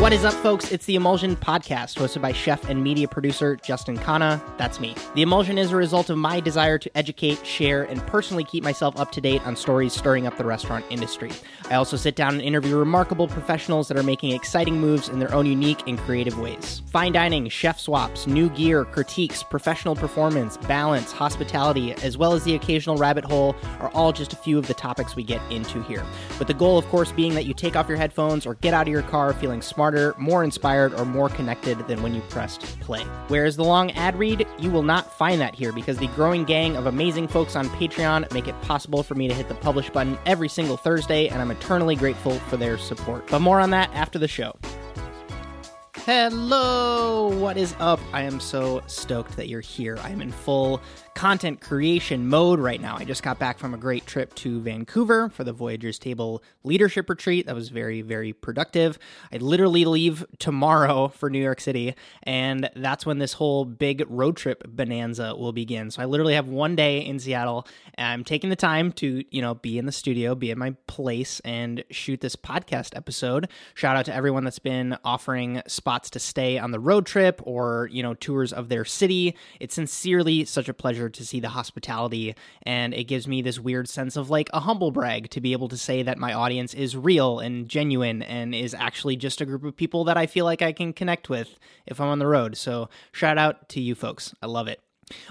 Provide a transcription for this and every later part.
What is up, folks? It's the Emulsion Podcast, hosted by chef and media producer Justin Khanna. That's me. The Emulsion is a result of my desire to educate, share, and personally keep myself up to date on stories stirring up the restaurant industry. I also sit down and interview remarkable professionals that are making exciting moves in their own unique and creative ways. Fine dining, chef swaps, new gear, critiques, professional performance, balance, hospitality, as well as the occasional rabbit hole are all just a few of the topics we get into here. With the goal, of course, being that you take off your headphones or get out of your car feeling smarter, more inspired, or more connected than when you pressed play. Whereas the long ad read, you will not find that here because the growing gang of amazing folks on Patreon make it possible for me to hit the publish button every single Thursday, and I'm eternally grateful for their support. But more on that after the show. Hello, what is up? I am so stoked that you're here. I am in full content creation mode right now. I just got back from a great trip to Vancouver for the Voyagers Table Leadership Retreat. That was very, very productive. I literally leave tomorrow for New York City, and that's when this whole big road trip bonanza will begin. So I literally have one day in Seattle, I'm taking the time to, you know, be in the studio, be in my place, and shoot this podcast episode. Shout out to everyone that's been offering spots to stay on the road trip or, you know, tours of their city. It's sincerely such a pleasure to see the hospitality, and it gives me this weird sense of like a humble brag to be able to say that my audience is real and genuine and is actually just a group of people that I feel like I can connect with if I'm on the road. So, shout out to you folks. I love it.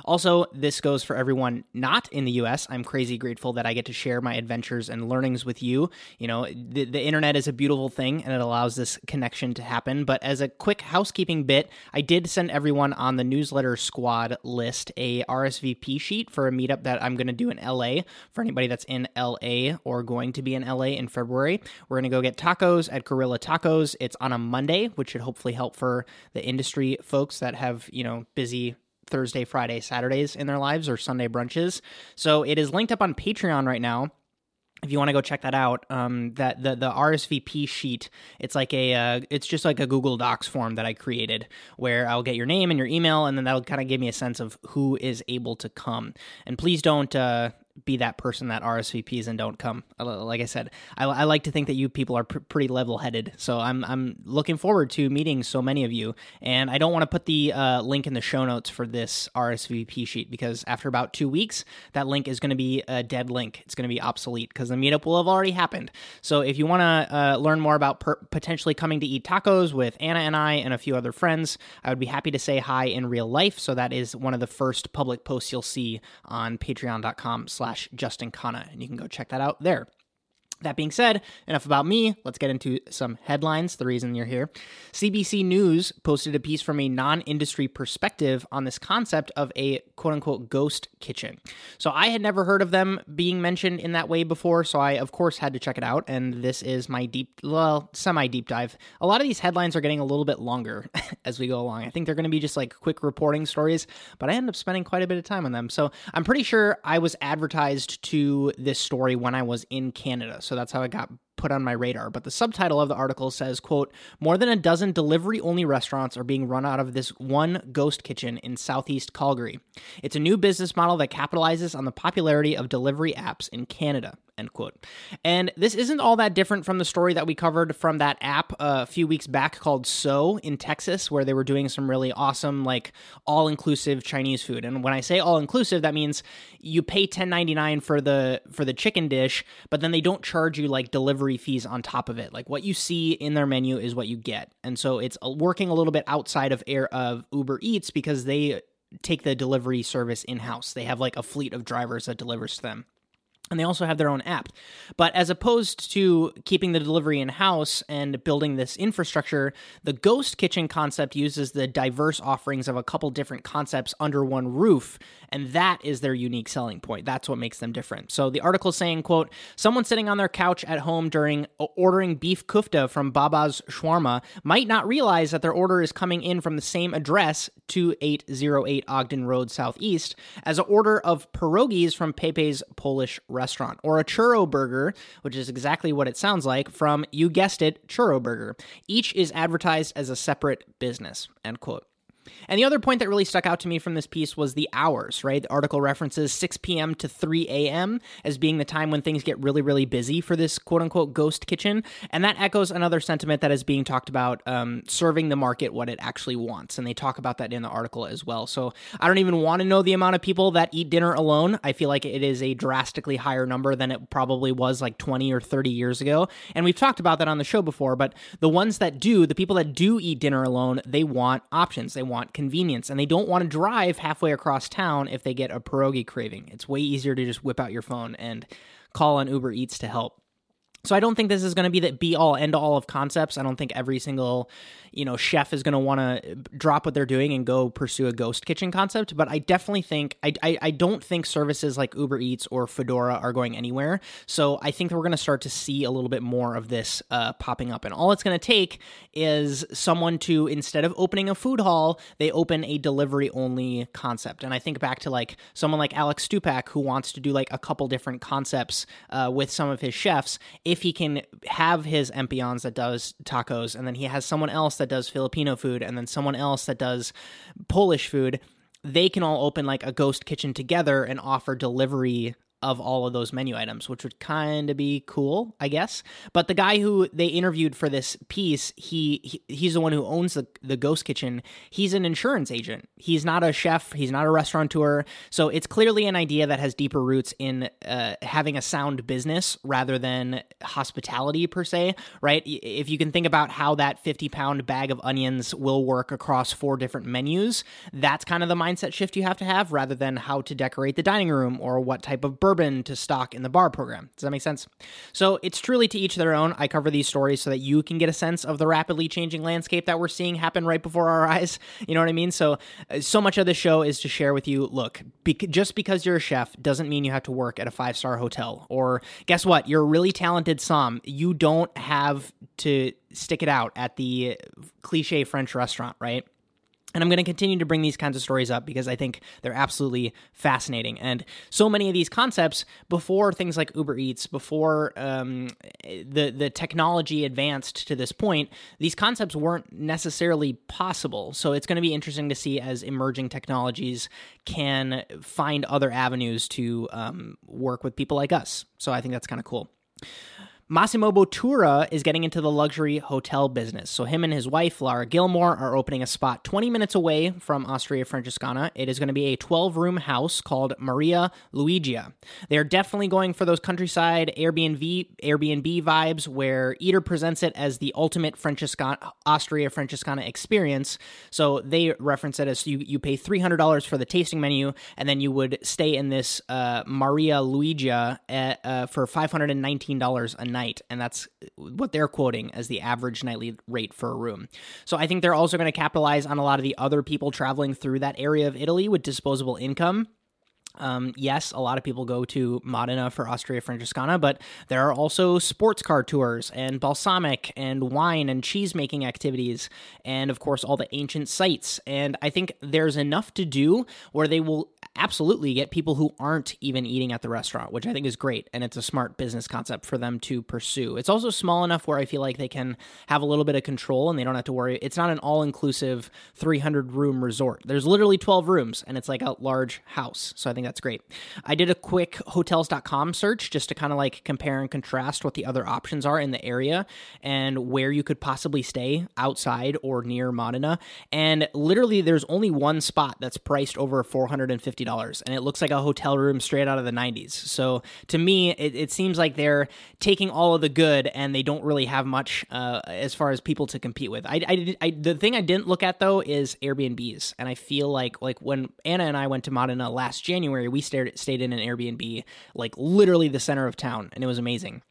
Also, this goes for everyone not in the US. I'm crazy grateful that I get to share my adventures and learnings with you. You know, the, the internet is a beautiful thing and it allows this connection to happen. But as a quick housekeeping bit, I did send everyone on the newsletter squad list a RSVP sheet for a meetup that I'm going to do in LA for anybody that's in LA or going to be in LA in February. We're going to go get tacos at Guerrilla Tacos. It's on a Monday, which should hopefully help for the industry folks that have, you know, busy Thursday, Friday, Saturdays in their lives or Sunday brunches. So it is linked up on Patreon right now if you want to go check that out um, that the the rsvp sheet it's like a uh, it's just like a google docs form that i created where i'll get your name and your email and then that'll kind of give me a sense of who is able to come and please don't uh, be that person that RSVPs and don't come. Like I said, I, I like to think that you people are pr- pretty level headed. So I'm I'm looking forward to meeting so many of you. And I don't want to put the uh, link in the show notes for this RSVP sheet because after about two weeks, that link is going to be a dead link. It's going to be obsolete because the meetup will have already happened. So if you want to uh, learn more about per- potentially coming to eat tacos with Anna and I and a few other friends, I would be happy to say hi in real life. So that is one of the first public posts you'll see on patreon.com slash slash Justin Khanna, and you can go check that out there. That being said, enough about me. Let's get into some headlines, the reason you're here. CBC News posted a piece from a non industry perspective on this concept of a quote unquote ghost kitchen. So I had never heard of them being mentioned in that way before, so I, of course, had to check it out. And this is my deep, well, semi deep dive. A lot of these headlines are getting a little bit longer as we go along. I think they're going to be just like quick reporting stories, but I end up spending quite a bit of time on them. So I'm pretty sure I was advertised to this story when I was in Canada. So that's how it got put on my radar. But the subtitle of the article says, quote, more than a dozen delivery only restaurants are being run out of this one ghost kitchen in southeast Calgary. It's a new business model that capitalizes on the popularity of delivery apps in Canada. End quote. And this isn't all that different from the story that we covered from that app uh, a few weeks back called So in Texas, where they were doing some really awesome, like all inclusive Chinese food. And when I say all inclusive, that means you pay ten ninety nine for the for the chicken dish, but then they don't charge you like delivery fees on top of it. Like what you see in their menu is what you get. And so it's uh, working a little bit outside of air of Uber Eats because they take the delivery service in house. They have like a fleet of drivers that delivers to them and they also have their own app. But as opposed to keeping the delivery in house and building this infrastructure, the Ghost Kitchen concept uses the diverse offerings of a couple different concepts under one roof, and that is their unique selling point. That's what makes them different. So the article saying, quote, someone sitting on their couch at home during ordering beef kufta from Baba's Shawarma might not realize that their order is coming in from the same address, 2808 Ogden Road Southeast, as an order of pierogies from Pepe's Polish restaurant, or a churro burger, which is exactly what it sounds like, from, you guessed it, Churro Burger. Each is advertised as a separate business, end quote. And the other point that really stuck out to me from this piece was the hours, right? The article references 6 p.m. to 3 a.m. as being the time when things get really, really busy for this quote unquote ghost kitchen. And that echoes another sentiment that is being talked about um, serving the market what it actually wants. And they talk about that in the article as well. So I don't even want to know the amount of people that eat dinner alone. I feel like it is a drastically higher number than it probably was like 20 or 30 years ago. And we've talked about that on the show before, but the ones that do, the people that do eat dinner alone, they want options. They want convenience and they don't want to drive halfway across town if they get a pierogi craving. It's way easier to just whip out your phone and call on Uber Eats to help. So I don't think this is going to be the be all end all of concepts. I don't think every single you know chef is going to want to drop what they're doing and go pursue a ghost kitchen concept but i definitely think I, I, I don't think services like uber eats or Foodora are going anywhere. So i think we're going to start to see a little bit more of this uh, popping up. And all it's going to take is someone to instead of opening a food hall they open a delivery only concept. And i think back to like someone like alex stupak who wants to do like a couple different concepts uh, with some of his chefs. If he can have his Empellón's that does tacos and then he has someone else that does Filipino food and then someone else that does Polish food, they can all open like a ghost kitchen together and offer delivery of all of those menu items, which would kind of be cool, I guess. But the guy who they interviewed for this piece, he, he, he's the one who owns the the ghost kitchen. He's an insurance agent. He's not a chef. He's not a restaurateur. So it's clearly an idea that has deeper roots in uh, having a sound business rather than hospitality per se, right? If you can think about how that fifty pound bag of onions will work across four different menus, that's kind of the mindset shift you have to have, rather than how to decorate the dining room or what type of bourbon to stock in the bar program. Does that make sense? So it's truly to each their own. I cover these stories so that you can get a sense of the rapidly changing landscape that we're seeing happen right before our eyes. You know what I mean? So, uh, so much of the show is to share with you look, just because you're a chef doesn't mean you have to work at a five star hotel. Or guess what? You're a really talented som. You don't have to stick it out at the cliche French restaurant, right? And I'm going to continue to bring these kinds of stories up because I think they're absolutely fascinating. And so many of these concepts, before things like Uber Eats, before um, the the technology advanced to this point, these concepts weren't necessarily possible. So it's going to be interesting to see as emerging technologies can find other avenues to um, work with people like us. So I think that's kind of cool. Massimo Bottura is getting into the luxury hotel business. So, him and his wife, Lara Gilmore, are opening a spot 20 minutes away from Osteria Francescana. It is going to be a 12 room house called Maria Luigia. They are definitely going for those countryside Airbnb, Airbnb vibes where Eater presents it as the ultimate Francescana, Osteria Francescana experience. So, they reference it as you, you pay $300 for the tasting menu, and then you would stay in this uh, Maria Luigia at, uh, for $519 a night night, and that's what they're quoting as the average nightly rate for a room. So I think they're also going to capitalize on a lot of the other people traveling through that area of Italy with disposable income um, yes, a lot of people go to Modena for Osteria Francescana, but there are also sports car tours and balsamic and wine and cheese making activities, and of course, all the ancient sites. And I think there's enough to do where they will absolutely get people who aren't even eating at the restaurant, which I think is great. And it's a smart business concept for them to pursue. It's also small enough where I feel like they can have a little bit of control and they don't have to worry. It's not an all inclusive 300 room resort. There's literally 12 rooms and it's like a large house. So I think that's great. I did a quick hotels.com search just to kind of like compare and contrast what the other options are in the area and where you could possibly stay outside or near Modena. And literally, there's only one spot that's priced over $450, and it looks like a hotel room straight out of the 90s. So to me, it, it seems like they're taking all of the good and they don't really have much uh, as far as people to compete with. I, I, I, the thing I didn't look at though is Airbnbs, and I feel like like when Anna and I went to Modena last January January, we stayed stayed in an Airbnb, like literally the center of town, and it was amazing.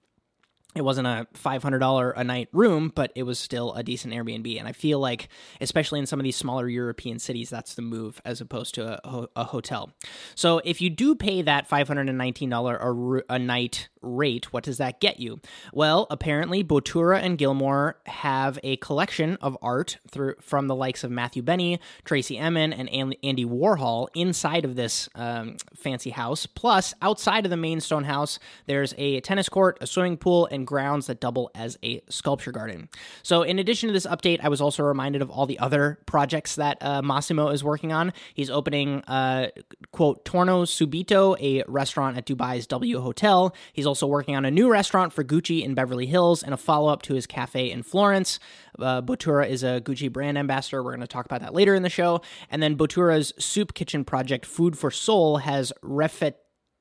It wasn't a $500 a night room, but it was still a decent Airbnb. And I feel like, especially in some of these smaller European cities, that's the move as opposed to a, a hotel. So if you do pay that $519 a, a night rate. What does that get you? Well, apparently, Bottura and Gilmore have a collection of art through from the likes of Matthew Barney, Tracey Emin, and Andy Warhol inside of this um, fancy house. Plus, outside of the main stone house, there's a tennis court, a swimming pool, and grounds that double as a sculpture garden. So, in addition to this update, I was also reminded of all the other projects that uh, Massimo is working on. He's opening, uh, quote, Torno Subito, a restaurant at Dubai's W Hotel. He's also working on a new restaurant for Gucci in Beverly Hills and a follow up to his cafe in Florence. Uh, is a Gucci brand ambassador. We're going to talk about that later in the show. And then Bottura's soup kitchen project, Food for Soul, has refit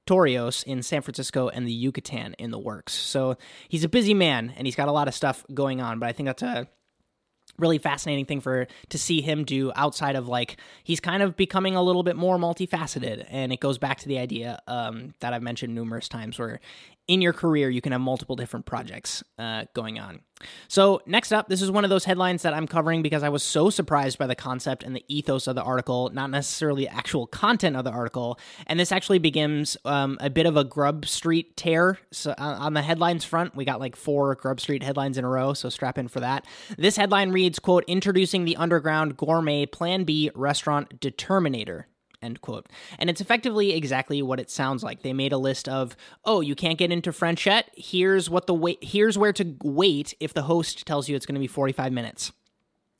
Torios in San Francisco and the Yucatan in the works. So he's a busy man and he's got a lot of stuff going on, but I think that's a really fascinating thing for to see him do outside of like he's kind of becoming a little bit more multifaceted and it goes back to the idea um, that i've mentioned numerous times where in your career, you can have multiple different projects uh, going on. So, next up, this is one of those headlines that I'm covering because I was so surprised by the concept and the ethos of the article, not necessarily the actual content of the article. And this actually begins um, a bit of a Grub Street tear. So, uh, on the headlines front, we got like four Grub Street headlines in a row, so strap in for that. This headline reads, quote, introducing the underground gourmet Plan B restaurant Determinator, end quote. And it's effectively exactly what it sounds like. They made a list of, oh, you can't get into Frenchette. Here's what the wait. Here's where to wait if the host tells you it's going to be 45 minutes.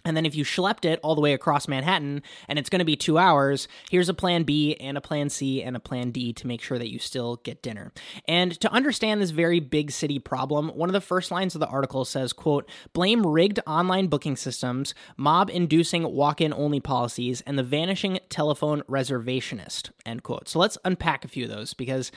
And then if you schlepped it all the way across Manhattan and it's going to be two hours, here's a plan B and a plan C and a plan D to make sure that you still get dinner. And to understand this very big city problem, one of the first lines of the article says, quote, blame rigged online booking systems, mob inducing walk-in only policies, and the vanishing telephone reservationist, end quote. So let's unpack a few of those because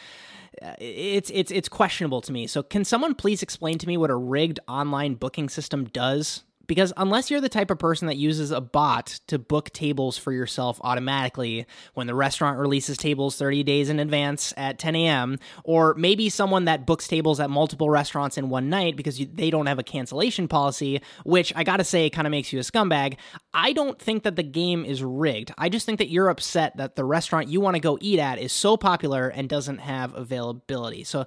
uh, it's it's it's questionable to me. So can someone please explain to me what a rigged online booking system does? Because unless you're the type of person that uses a bot to book tables for yourself automatically when the restaurant releases tables 30 days in advance at 10 a.m., or maybe someone that books tables at multiple restaurants in one night because you, they don't have a cancellation policy, which I gotta say kind of makes you a scumbag, I don't think that the game is rigged. I just think that you're upset that the restaurant you want to go eat at is so popular and doesn't have availability. So,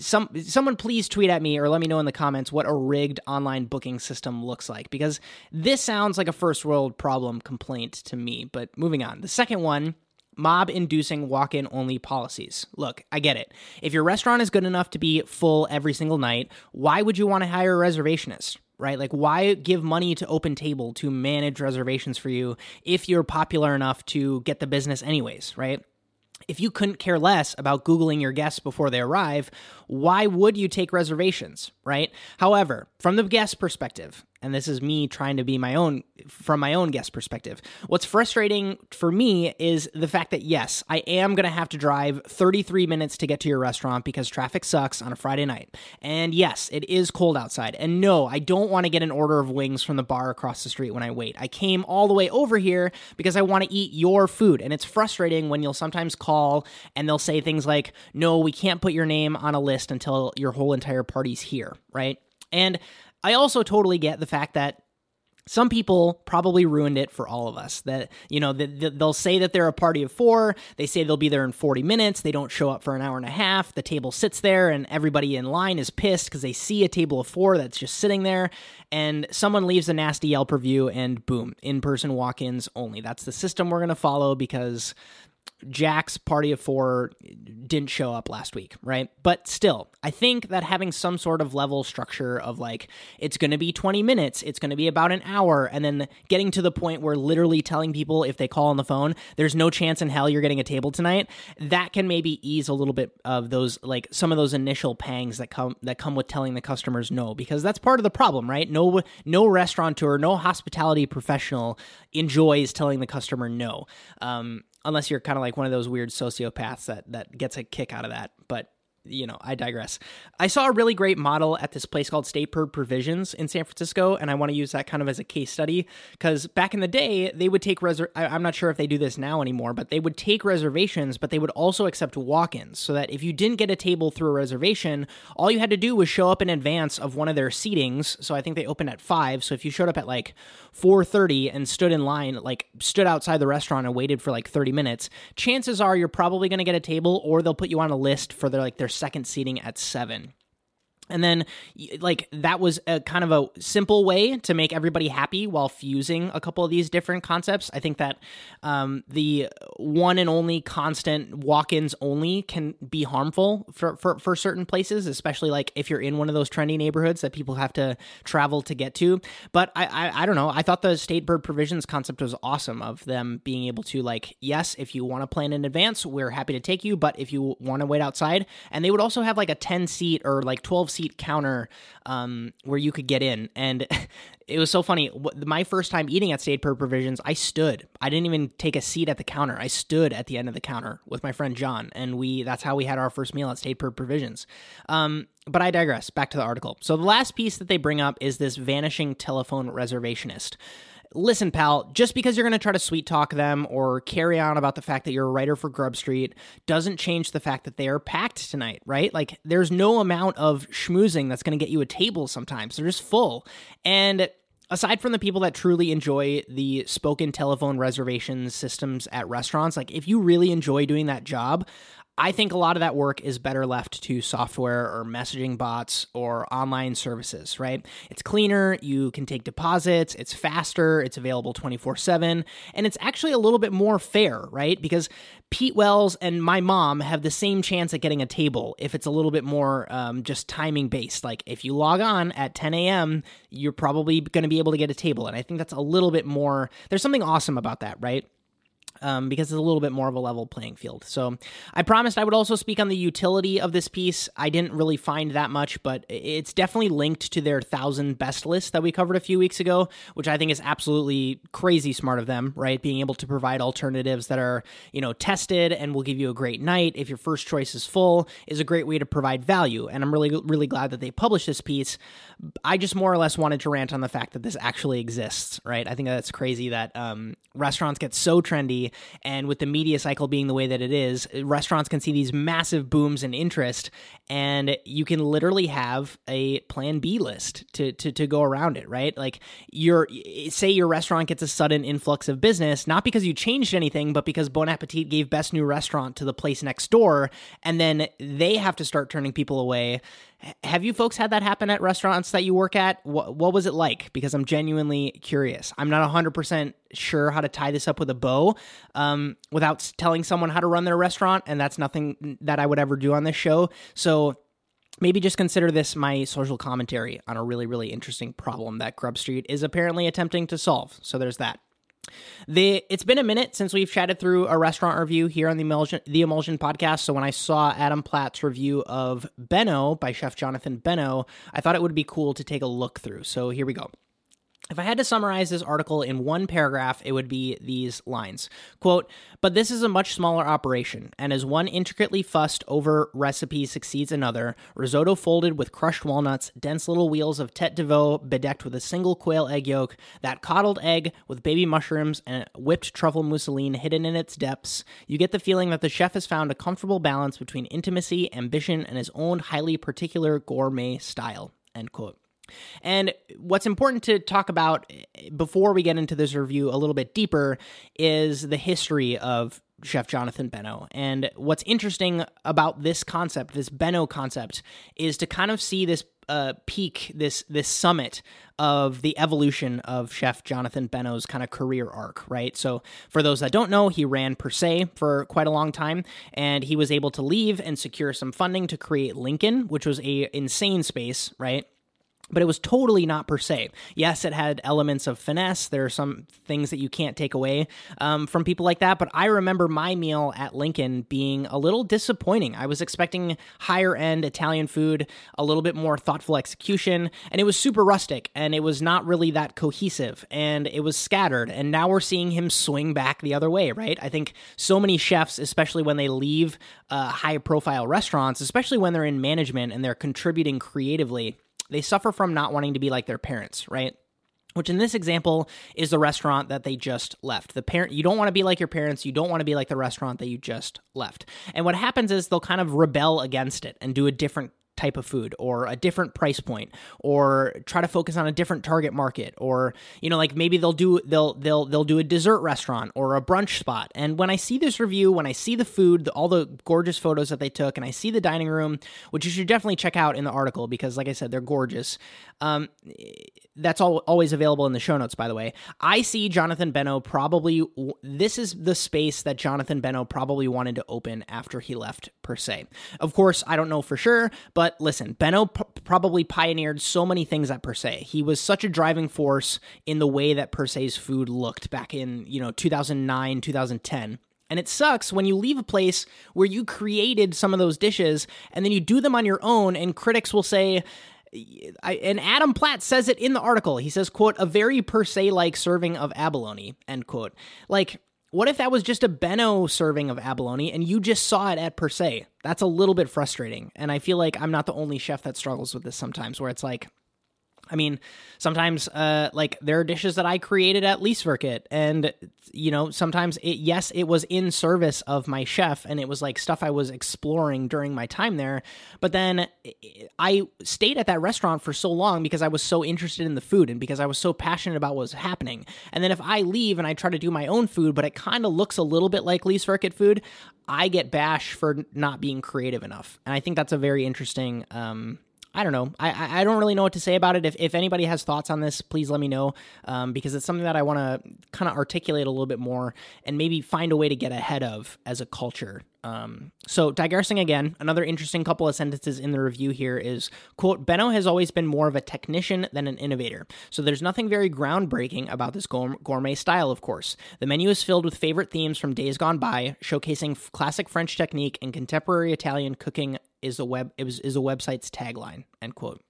some someone please tweet at me or let me know in the comments what a rigged online booking system looks like like because this sounds like a first world problem complaint to me. But moving on. The second one mob inducing walk in only policies. Look, I get it. If your restaurant is good enough to be full every single night, why would you want to hire a reservationist? Right? Like, why give money to Open Table to manage reservations for you if you're popular enough to get the business, anyways, right? If you couldn't care less about Googling your guests before they arrive, why would you take reservations, right? However, from the guest perspective, and this is me trying to be my own from my own guest perspective. What's frustrating for me is the fact that yes, I am going to have to drive 33 minutes to get to your restaurant because traffic sucks on a Friday night. And yes, it is cold outside. And no, I don't want to get an order of wings from the bar across the street when I wait. I came all the way over here because I want to eat your food. And it's frustrating when you'll sometimes call and they'll say things like, "No, we can't put your name on a list until your whole entire party's here," right? And I also totally get the fact that some people probably ruined it for all of us that you know they'll say that they're a party of four they say they'll be there in 40 minutes they don't show up for an hour and a half the table sits there and everybody in line is pissed because they see a table of four that's just sitting there and someone leaves a nasty yelp review and boom in-person walk-ins only. That's the system we're going to follow because Jack's party of four didn't show up last week, right? But still, I think that having some sort of level structure of like, it's going to be 20 minutes, it's going to be about an hour, and then getting to the point where literally telling people if they call on the phone, there's no chance in hell you're getting a table tonight, that can maybe ease a little bit of those, like some of those initial pangs that come, that come with telling the customers no, because that's part of the problem, right? No, no restaurateur, no hospitality professional enjoys telling the customer no. Um, unless you're kind of like one of those weird sociopaths that that gets a kick out of that. But you know, I digress. I saw a really great model at this place called State Bird Provisions in San Francisco, and I want to use that kind of as a case study because back in the day, they would take reser. I'm not sure if they do this now anymore, but they would take reservations, but they would also accept walk-ins, so that if you didn't get a table through a reservation, all you had to do was show up in advance of one of their seatings. So I think they opened at five. So if you showed up at like 4:30 and stood in line, like stood outside the restaurant and waited for like 30 minutes, chances are you're probably going to get a table, or they'll put you on a list for their like their second seating at seven. And then, like, that was a kind of a simple way to make everybody happy while fusing a couple of these different concepts. I think that um, the one and only constant walk ins only can be harmful for, for, for certain places, especially like if you're in one of those trendy neighborhoods that people have to travel to get to. But I, I, I don't know. I thought the state bird provisions concept was awesome of them being able to, like, yes, if you want to plan in advance, we're happy to take you. But if you want to wait outside, and they would also have like a 10 seat or like 12 seat counter um, where you could get in. And it was so funny. My first time eating at State Bird Provisions, I stood. I didn't even take a seat at the counter. I stood at the end of the counter with my friend John, and we that's how we had our first meal at State Bird Provisions. Um, but I digress. Back to the article. So the last piece that they bring up is this vanishing telephone reservationist listen, pal, just because you're going to try to sweet talk them or carry on about the fact that you're a writer for Grub Street doesn't change the fact that they are packed tonight, right? Like, there's no amount of schmoozing that's going to get you a table sometimes. They're just full. And aside from the people that truly enjoy the spoken telephone reservation systems at restaurants, like if you really enjoy doing that job, I think a lot of that work is better left to software or messaging bots or online services, right? It's cleaner, you can take deposits, it's faster, it's available 24 7, and it's actually a little bit more fair, right? Because Pete Wells and my mom have the same chance at getting a table if it's a little bit more um, just timing based. Like if you log on at 10 a.m., you're probably going to be able to get a table. And I think that's a little bit more, there's something awesome about that, right? Um, because it's a little bit more of a level playing field. So I promised I would also speak on the utility of this piece. I didn't really find that much, but it's definitely linked to their thousand best list that we covered a few weeks ago, which I think is absolutely crazy smart of them, right? Being able to provide alternatives that are, you know, tested and will give you a great night if your first choice is full is a great way to provide value. And I'm really, really glad that they published this piece. I just more or less wanted to rant on the fact that this actually exists, right? I think that's crazy that um, restaurants get so trendy and with the media cycle being the way that it is, restaurants can see these massive booms in interest, and you can literally have a plan B list to, to, to go around it, right? Like, your say your restaurant gets a sudden influx of business, not because you changed anything, but because Bon Appetit gave Best New Restaurant to the place next door, and then they have to start turning people away have you folks had that happen at restaurants that you work at? What, what was it like? Because I'm genuinely curious. I'm not 100% sure how to tie this up with a bow um, without telling someone how to run their restaurant, and that's nothing that I would ever do on this show. So maybe just consider this my social commentary on a really, really interesting problem that Grub Street is apparently attempting to solve. So there's that. The it's been a minute since we've chatted through a restaurant review here on the Emulsion the Emulsion podcast. So when I saw Adam Platt's review of Benno by Chef Jonathan Benno, I thought it would be cool to take a look through. So here we go. If I had to summarize this article in one paragraph, it would be these lines. Quote, but this is a much smaller operation, and as one intricately fussed over recipe succeeds another, risotto folded with crushed walnuts, dense little wheels of tete de veau bedecked with a single quail egg yolk, that coddled egg with baby mushrooms and whipped truffle mousseline hidden in its depths, you get the feeling that the chef has found a comfortable balance between intimacy, ambition, and his own highly particular gourmet style. End quote. And what's important to talk about eh, before we get into this review a little bit deeper is the history of Chef Jonathan Benno. And what's interesting about this concept, this Benno concept, is to kind of see this uh, peak, this this summit of the evolution of Chef Jonathan Benno's kind of career arc, right? So, for those that don't know, he ran Per Se for quite a long time, and he was able to leave and secure some funding to create Lincoln, which was a insane space, right? But it was totally not per se. Yes, it had elements of finesse. There are some things that you can't take away um, from people like that, but I remember my meal at Lincoln being a little disappointing. I was expecting higher end Italian food, a little bit more thoughtful execution, and it was super rustic and it was not really that cohesive and it was scattered. And now we're seeing him swing back the other way, right? I think so many chefs, especially when they leave uh, high profile restaurants, especially when they're in management and they're contributing creatively they suffer from not wanting to be like their parents, right? Which in this example is the restaurant that they just left. The parent you don't want to be like your parents, you don't want to be like the restaurant that you just left. And what happens is they'll kind of rebel against it and do a different type of food or a different price point or try to focus on a different target market or you know like maybe they'll do they'll they'll they'll do a dessert restaurant or a brunch spot. And when i see this review when i see the food all the gorgeous photos that they took and i see the dining room which you should definitely check out in the article because like i said they're gorgeous um, that's all always available in the show notes by the way. I see jonathan benno probably this is the space that jonathan benno probably wanted to open after he left per se. Of course i don't know for sure but listen benno p- probably pioneered so many things at per se. He was such a driving force in the way that per se's food looked back in you know 2009 2010 and it sucks when you leave a place where you created some of those dishes and then you do them on your own and critics will say I, and Adam Platt says it in the article. He says, quote, a very per se like serving of abalone, end quote. Like, what if that was just a Benno serving of abalone and you just saw it at per se? That's a little bit frustrating. And I feel like I'm not the only chef that struggles with this sometimes, where it's like, I mean, sometimes uh, like there are dishes that I created at Lysverket, and you know, sometimes it yes, it was in service of my chef, and it was like stuff I was exploring during my time there. But then I stayed at that restaurant for so long because I was so interested in the food and because I was so passionate about what was happening. And then if I leave and I try to do my own food, but it kind of looks a little bit like Lysverket food, I get bashed for not being creative enough. And I think that's a very interesting. Um, I don't know. I, I don't really know what to say about it. If, if anybody has thoughts on this, please let me know um, because it's something that I want to kind of articulate a little bit more and maybe find a way to get ahead of as a culture. Um, so digressing again, another interesting couple of sentences in the review here is quote Benno has always been more of a technician than an innovator. So there's nothing very groundbreaking about this gourmet style, of course. The menu is filled with favorite themes from days gone by, showcasing classic French technique and contemporary Italian cooking is a web is, is a website's tagline end quote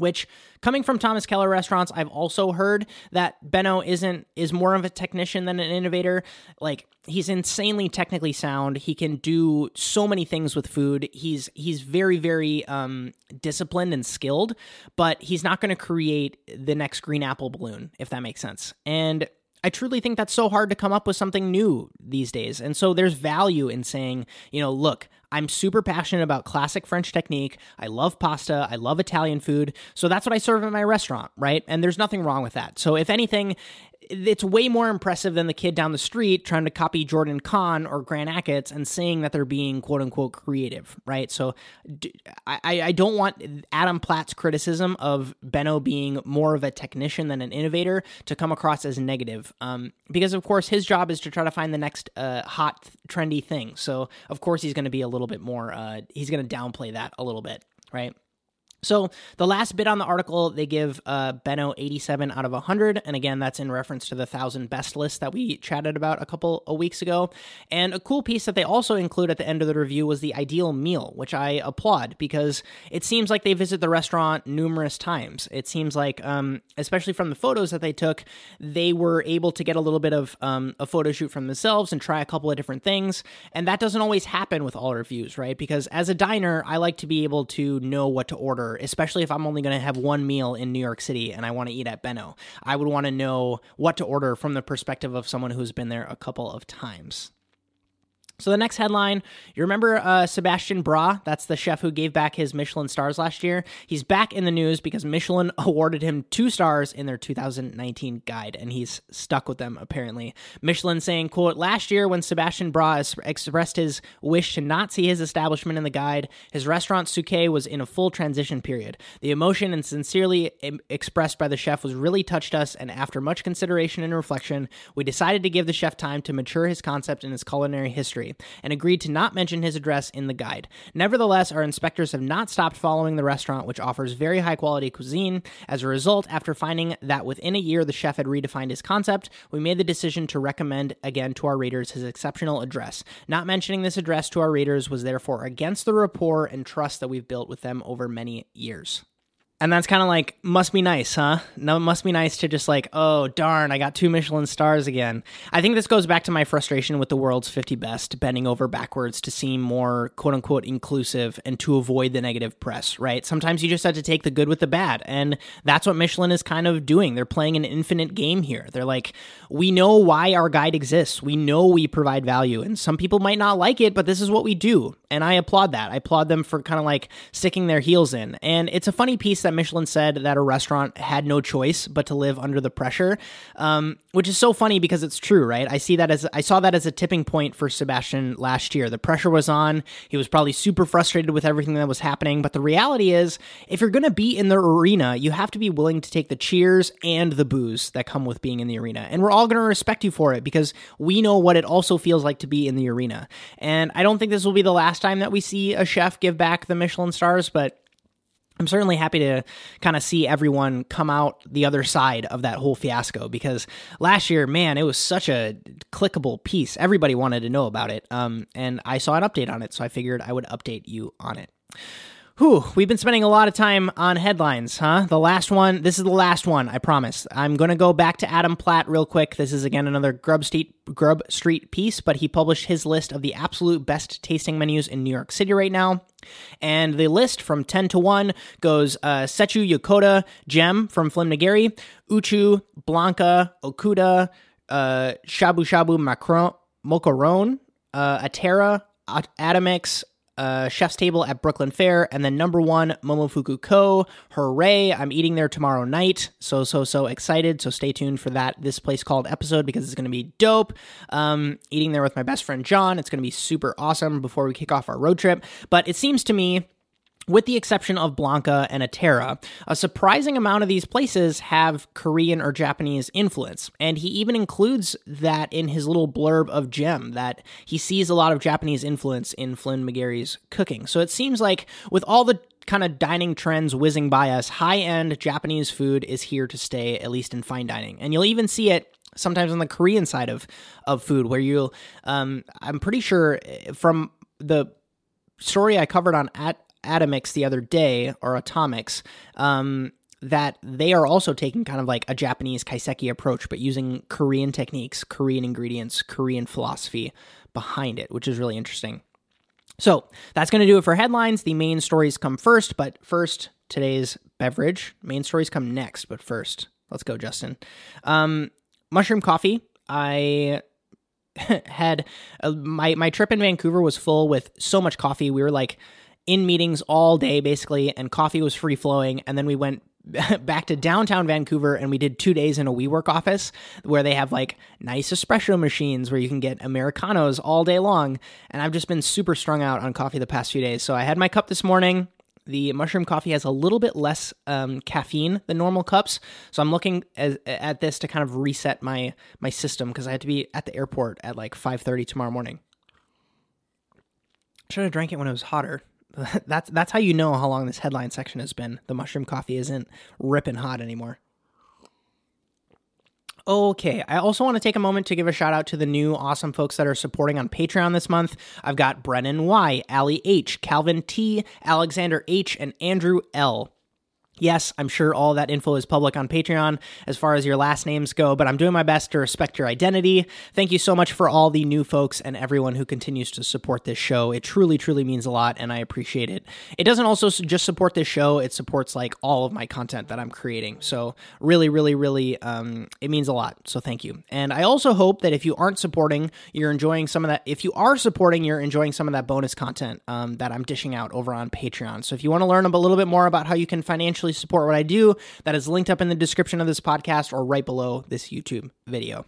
which coming from Thomas Keller restaurants I've also heard that Benno isn't is more of a technician than an innovator. Like he's insanely technically sound. He can do so many things with food. He's he's very very um, disciplined and skilled but he's not going to create the next green apple balloon if that makes sense. And I truly think that's so hard to come up with something new these days. And so there's value in saying, you know, look, I'm super passionate about classic French technique. I love pasta. I love Italian food. So that's what I serve at my restaurant, right? And there's nothing wrong with that. So if anything, it's way more impressive than the kid down the street trying to copy Jordan Kahn or Grant Achatz and saying that they're being quote unquote creative, right? So I, I don't want Adam Platt's criticism of Benno being more of a technician than an innovator to come across as negative, um, because of course his job is to try to find the next uh, hot trendy thing. So of course he's going to be a little bit more, uh, he's going to downplay that a little bit, right? So the last bit on the article, they give uh, Benno 87 out of 100, and again, that's in reference to the thousand best list that we chatted about a couple of weeks ago. And a cool piece that they also include at the end of the review was the ideal meal, which I applaud because it seems like they visit the restaurant numerous times. It seems like, um, especially from the photos that they took, they were able to get a little bit of um, a photo shoot from themselves and try a couple of different things. And that doesn't always happen with all reviews, right? Because as a diner, I like to be able to know what to order especially if I'm only going to have one meal in New York City and I want to eat at Benno. I would want to know what to order from the perspective of someone who's been there a couple of times. So the next headline, you remember uh, Sebastian Bras? That's the chef who gave back his Michelin stars last year. He's back in the news because Michelin awarded him two stars in their 2019 guide, and he's stuck with them apparently. Michelin saying, "quote Last year, when Sebastian Bras expressed his wish to not see his establishment in the guide, his restaurant Suquet was in a full transition period. The emotion and sincerely expressed by the chef was really touched us, and after much consideration and reflection, we decided to give the chef time to mature his concept and his culinary history." And agreed to not mention his address in the guide. Nevertheless, our inspectors have not stopped following the restaurant, which offers very high quality cuisine. As a result, after finding that within a year the chef had redefined his concept, we made the decision to recommend again to our readers his exceptional address. Not mentioning this address to our readers was therefore against the rapport and trust that we've built with them over many years. And that's kind of like, must be nice, huh? No, must be nice to just like, oh, darn, I got two Michelin stars again. I think this goes back to my frustration with the world's 50 best bending over backwards to seem more quote unquote inclusive and to avoid the negative press, right? Sometimes you just have to take the good with the bad. And that's what Michelin is kind of doing. They're playing an infinite game here. They're like, we know why our guide exists, we know we provide value. And some people might not like it, but this is what we do. And I applaud that. I applaud them for kind of like sticking their heels in. And it's a funny piece that that Michelin said that a restaurant had no choice but to live under the pressure, um, which is so funny because it's true, right? I see that as I saw that as a tipping point for Sebastian last year. The pressure was on. He was probably super frustrated with everything that was happening. But the reality is, if you're going to be in the arena, you have to be willing to take the cheers and the boos that come with being in the arena. And we're all going to respect you for it because we know what it also feels like to be in the arena. And I don't think this will be the last time that we see a chef give back the Michelin stars, but I'm certainly happy to kind of see everyone come out the other side of that whole fiasco because last year, man, it was such a clickable piece. Everybody wanted to know about it. Um, and I saw an update on it, so I figured I would update you on it. Whew, we've been spending a lot of time on headlines, huh? The last one, this is the last one, I promise. I'm going to go back to Adam Platt real quick. This is again another Grub Street, Grub Street piece, but he published his list of the absolute best tasting menus in New York City right now. And the list from 10 to 1 goes uh, Sechu Yokota Gem from McGarry, Uchu, Blanca, Okuda, uh, Shabu Shabu Macron, Mocaron, uh, Atera, Atomix, uh, Chef's Table at Brooklyn Fair, and then number one, Momofuku Ko. Hooray! I'm eating there tomorrow night. So, so, so excited. So stay tuned for that This Place Called episode because it's going to be dope. Um, eating there with my best friend John. It's going to be super awesome before we kick off our road trip. But it seems to me with the exception of Blanca and Atera, a surprising amount of these places have Korean or Japanese influence. And he even includes that in his little blurb of Gem, that he sees a lot of Japanese influence in Flynn McGarry's cooking. So it seems like with all the kind of dining trends whizzing by us, high end Japanese food is here to stay, at least in fine dining. And you'll even see it sometimes on the Korean side of, of food, where you'll, um, I'm pretty sure from the story I covered on at Atomix the other day, or Atomics, um, that they are also taking kind of like a Japanese kaiseki approach, but using Korean techniques, Korean ingredients, Korean philosophy behind it, which is really interesting. So that's going to do it for headlines. The main stories come first, but first, today's beverage. Main stories come next, but first, let's go, Justin. Um, mushroom coffee. I had uh, my my trip in Vancouver was full with so much coffee. We were like in meetings all day basically, and coffee was free flowing. And then we went back to downtown Vancouver and we did two days in a WeWork office where they have like nice espresso machines where you can get Americanos all day long. And I've just been super strung out on coffee the past few days. So I had my cup this morning. The mushroom coffee has a little bit less um, caffeine than normal cups, so I'm looking as, at this to kind of reset my my system because I had to be at the airport at like 5:30 tomorrow morning. Should have drank it when it was hotter. that's that's how you know how long this headline section has been. The mushroom coffee isn't ripping hot anymore. Okay, I also want to take a moment to give a shout out to the new awesome folks that are supporting on Patreon this month. I've got Brennan Y, Ali H, Calvin T, Alexander H, and Andrew L. Yes, I'm sure all that info is public on Patreon as far as your last names go, but I'm doing my best to respect your identity. Thank you so much for all the new folks and everyone who continues to support this show. It truly, truly means a lot, and I appreciate it. It doesn't also just support this show, it supports like all of my content that I'm creating. So, really, really, really, um, it means a lot. So, thank you. And I also hope that if you aren't supporting, you're enjoying some of that. If you are supporting, you're enjoying some of that bonus content um, that I'm dishing out over on Patreon. So, if you want to learn a little bit more about how you can financially support what I do, that is linked up in the description of this podcast or right below this YouTube video.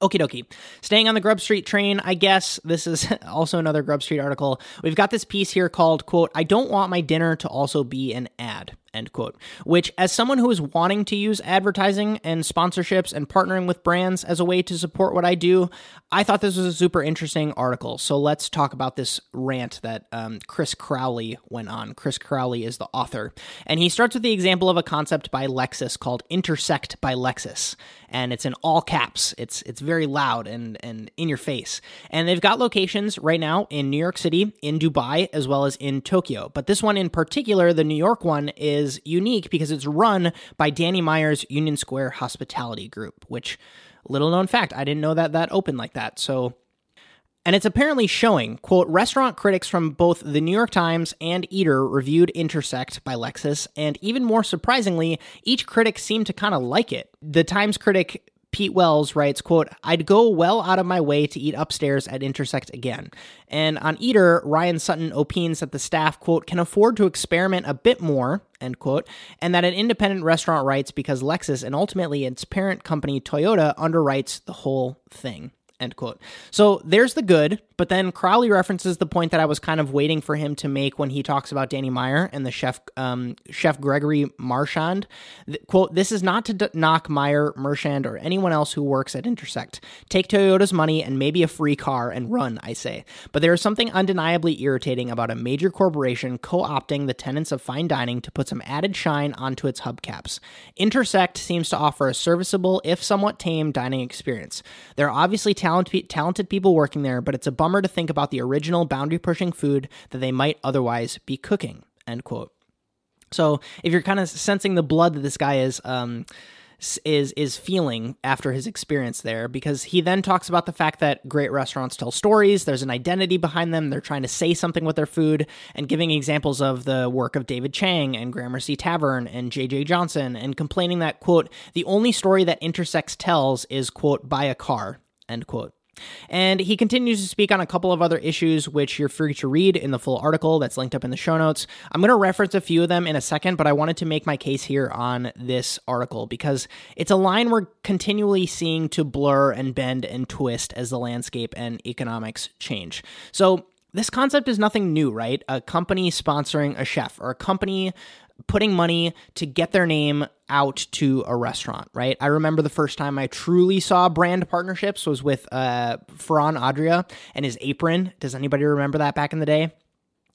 Okie dokie. Staying on the Grub Street train, I guess this is also another Grub Street article. We've got this piece here called, quote, I don't want my dinner to also be an ad, end quote. Which, as someone who is wanting to use advertising and sponsorships and partnering with brands as a way to support what I do, I thought this was a super interesting article. So let's talk about this rant that um, Chris Crowley went on. Chris Crowley is the author. And he starts with the example of a concept by Lexus called Intersect by Lexus. And it's in all caps. It's it's very loud and, and in your face. And they've got locations right now in New York City, in Dubai, as well as in Tokyo. But this one in particular, the New York one, is is unique because it's run by Danny Meyer's Union Square Hospitality Group, which little known fact, I didn't know that that opened like that. So and it's apparently showing, quote, restaurant critics from both the New York Times and Eater reviewed Intersect by Lexus, and even more surprisingly, each critic seemed to kind of like it. The Times critic Pete Wells writes, quote, I'd go well out of my way to eat upstairs at Intersect again. And on Eater, Ryan Sutton opines that the staff, quote, can afford to experiment a bit more, end quote, and that an independent restaurant writes because Lexus and ultimately its parent company Toyota underwrites the whole thing. End quote. So there's the good, but then Crowley references the point that I was kind of waiting for him to make when he talks about Danny Meyer and the chef, um, Chef Gregory Marchand. Quote: This is not to d- knock Meyer, Marchand, or anyone else who works at Intersect. Take Toyota's money and maybe a free car and run, I say. But there is something undeniably irritating about a major corporation co-opting the tenets of fine dining to put some added shine onto its hubcaps. Intersect seems to offer a serviceable, if somewhat tame, dining experience. There are obviously talent, talented people working there, but it's a bummer to think about the original boundary pushing food that they might otherwise be cooking. End quote. So if you're kind of sensing the blood that this guy is, um, is is feeling after his experience there because he then talks about the fact that great restaurants tell stories there's an identity behind them they're trying to say something with their food and giving examples of the work of David Chang and Gramercy Tavern and JJ Johnson and complaining that quote the only story that Intersect tells is quote buy a car End quote. And he continues to speak on a couple of other issues, which you're free to read in the full article that's linked up in the show notes. I'm going to reference a few of them in a second, but I wanted to make my case here on this article because it's a line we're continually seeing to blur and bend and twist as the landscape and economics change. So, this concept is nothing new, right? A company sponsoring a chef or a company putting money to get their name out to a restaurant, right? I remember the first time I truly saw brand partnerships was with uh, Ferran Adria and his apron. Does anybody remember that back in the day?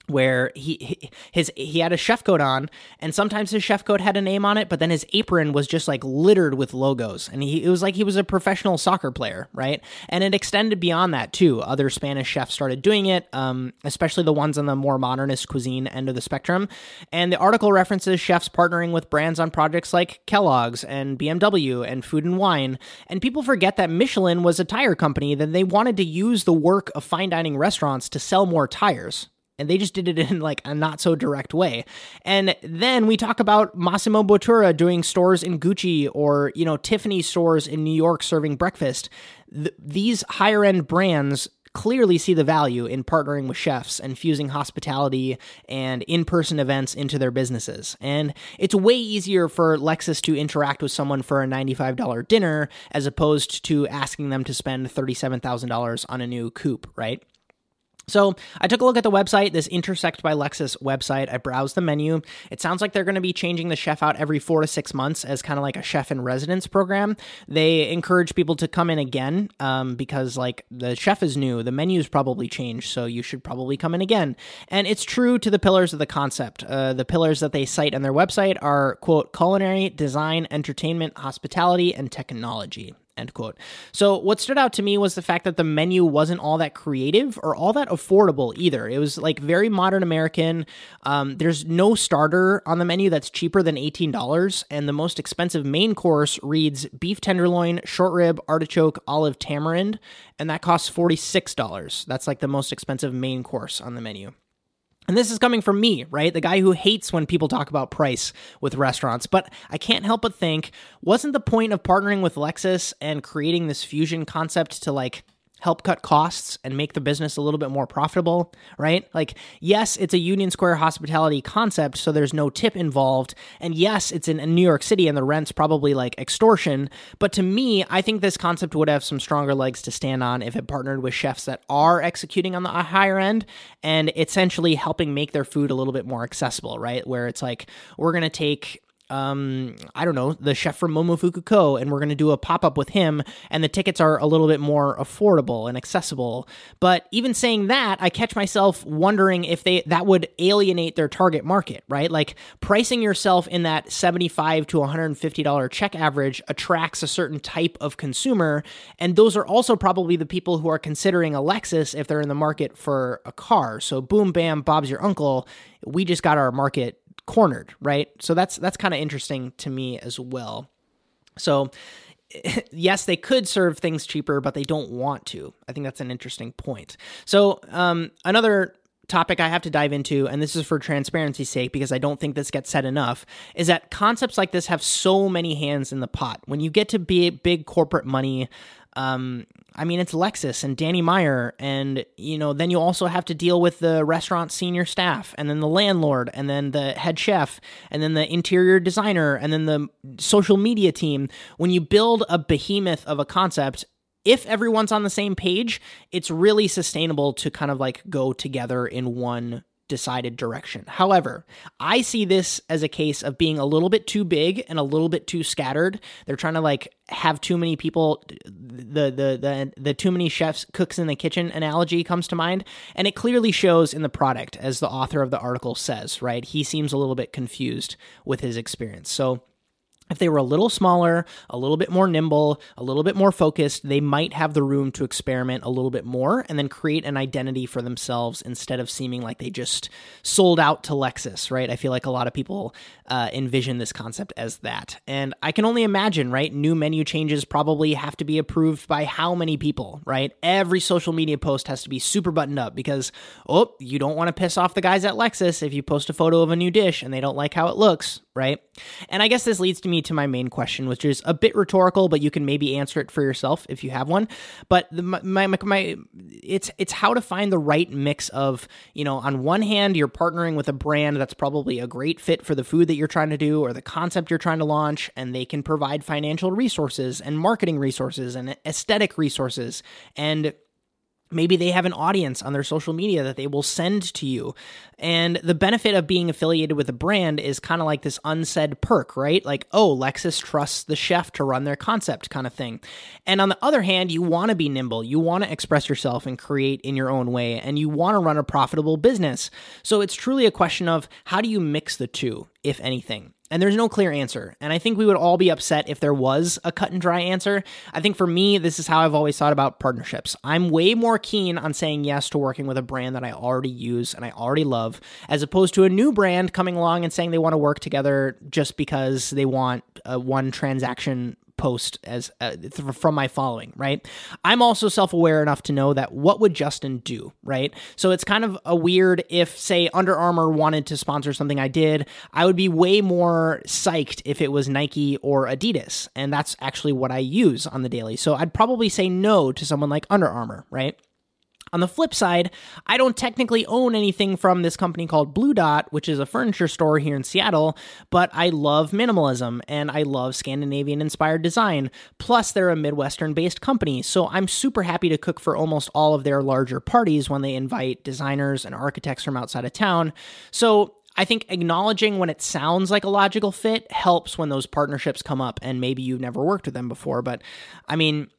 Where he, his he had a chef coat on and sometimes his chef coat had a name on it but then his apron was just like littered with logos. And he it was like he was a professional soccer player right? And it extended beyond that too. Other spanish chefs started doing it um, especially the ones on the more modernist cuisine end of the spectrum. And the article references chefs partnering with brands on projects like kellogg's and bmw and food and wine. And people forget that michelin was a tire company that they wanted to use the work of fine dining restaurants to sell more tires and they just did it in like a not so direct way. And then we talk about Massimo Bottura doing stores in Gucci or, you know, Tiffany stores in New York serving breakfast. Th- these higher end brands clearly see the value in partnering with chefs and fusing hospitality and in person events into their businesses. And it's way easier for Lexus to interact with someone for a $95 dinner as opposed to asking them to spend $37,000 on a new coupe, right? So I took a look at the website, this Intersect by Lexus website. I browsed the menu. It sounds like they're going to be changing the chef out every four to six months as kind of like a chef in residence program. They encourage people to come in again um, because like the chef is new, the menu's probably changed, so you should probably come in again. And it's true to the pillars of the concept. Uh, the pillars that they cite on their website are quote culinary, design, entertainment, hospitality, and technology End quote. So, what stood out to me was the fact that the menu wasn't all that creative or all that affordable either. It was like very modern American. Um, there's no starter on the menu that's cheaper than $18, and the most expensive main course reads beef tenderloin, short rib, artichoke, olive tamarind, and that costs $46. That's like the most expensive main course on the menu. And this is coming from me, right? The guy who hates when people talk about price with restaurants. But I can't help but think, wasn't the point of partnering with Lexus and creating this fusion concept to like help cut costs and make the business a little bit more profitable, right? Like, yes, it's a Union Square hospitality concept, so there's no tip involved. And yes, it's in, New York City and the rent's probably like extortion. But to me, I think this concept would have some stronger legs to stand on if it partnered with chefs that are executing on the higher end and essentially helping make their food a little bit more accessible, right? Where it's like, we're going to take um, I don't know, the chef from Momofuku Ko, and we're going to do a pop up with him, and the tickets are a little bit more affordable and accessible. But even saying that, I catch myself wondering if they that would alienate their target market, right? Like pricing yourself in that seventy-five to one hundred and fifty dollar check average attracts a certain type of consumer, and those are also probably the people who are considering a Lexus if they're in the market for a car. So boom, bam, Bob's your uncle. We just got our market cornered, right? So that's that's kind of interesting to me as well. So yes, they could serve things cheaper, but they don't want to. I think that's an interesting point. So, um, another topic I have to dive into, and this is for transparency's sake because I don't think this gets said enough, is that concepts like this have so many hands in the pot. When you get to be big corporate money, um, I mean, it's Lexus and Danny Meyer, and you know, then you also have to deal with the restaurant senior staff, and then the landlord, and then the head chef, and then the interior designer, and then the social media team. When you build a behemoth of a concept, if everyone's on the same page, it's really sustainable to kind of like go together in one decided direction. However, I see this as a case of being a little bit too big and a little bit too scattered. They're trying to like have too many people the the the the too many chefs cooks in the kitchen analogy comes to mind and it clearly shows in the product as the author of the article says, right? He seems a little bit confused with his experience. So if they were a little smaller, a little bit more nimble, a little bit more focused, they might have the room to experiment a little bit more and then create an identity for themselves instead of seeming like they just sold out to Lexus, right? I feel like a lot of people uh, envision this concept as that. And I can only imagine, right? New menu changes probably have to be approved by how many people, right? Every social media post has to be super buttoned up because, oh, you don't want to piss off the guys at Lexus if you post a photo of a new dish and they don't like how it looks, right? And I guess this leads to me to my main question, which is a bit rhetorical, but you can maybe answer it for yourself if you have one. But the, my, my, my it's it's how to find the right mix of you know on one hand you're partnering with a brand that's probably a great fit for the food that you're trying to do or the concept you're trying to launch, and they can provide financial resources and marketing resources and aesthetic resources and Maybe they have an audience on their social media that they will send to you. And the benefit of being affiliated with a brand is kind of like this unsaid perk, right? Like, oh, Lexus trusts the chef to run their concept kind of thing. And on the other hand, you want to be nimble. You want to express yourself and create in your own way, and you want to run a profitable business. So it's truly a question of how do you mix the two, if anything? And there's no clear answer. And I think we would all be upset if there was a cut and dry answer. I think for me, this is how I've always thought about partnerships. I'm way more keen on saying yes to working with a brand that I already use and I already love, as opposed to a new brand coming along and saying they want to work together just because they want a one transaction post as uh, from my following, right? I'm also self-aware enough to know that what would Justin do, right? So it's kind of a weird if say Under Armour wanted to sponsor something I did, I would be way more psyched if it was Nike or Adidas, and that's actually what I use on the daily. So I'd probably say no to someone like Under Armour, right? On the flip side, I don't technically own anything from this company called Blu Dot, which is a furniture store here in Seattle, but I love minimalism and I love Scandinavian inspired design. Plus, they're a Midwestern based company, so I'm super happy to cook for almost all of their larger parties when they invite designers and architects from outside of town. So I think acknowledging when it sounds like a logical fit helps when those partnerships come up and maybe you've never worked with them before. But I mean,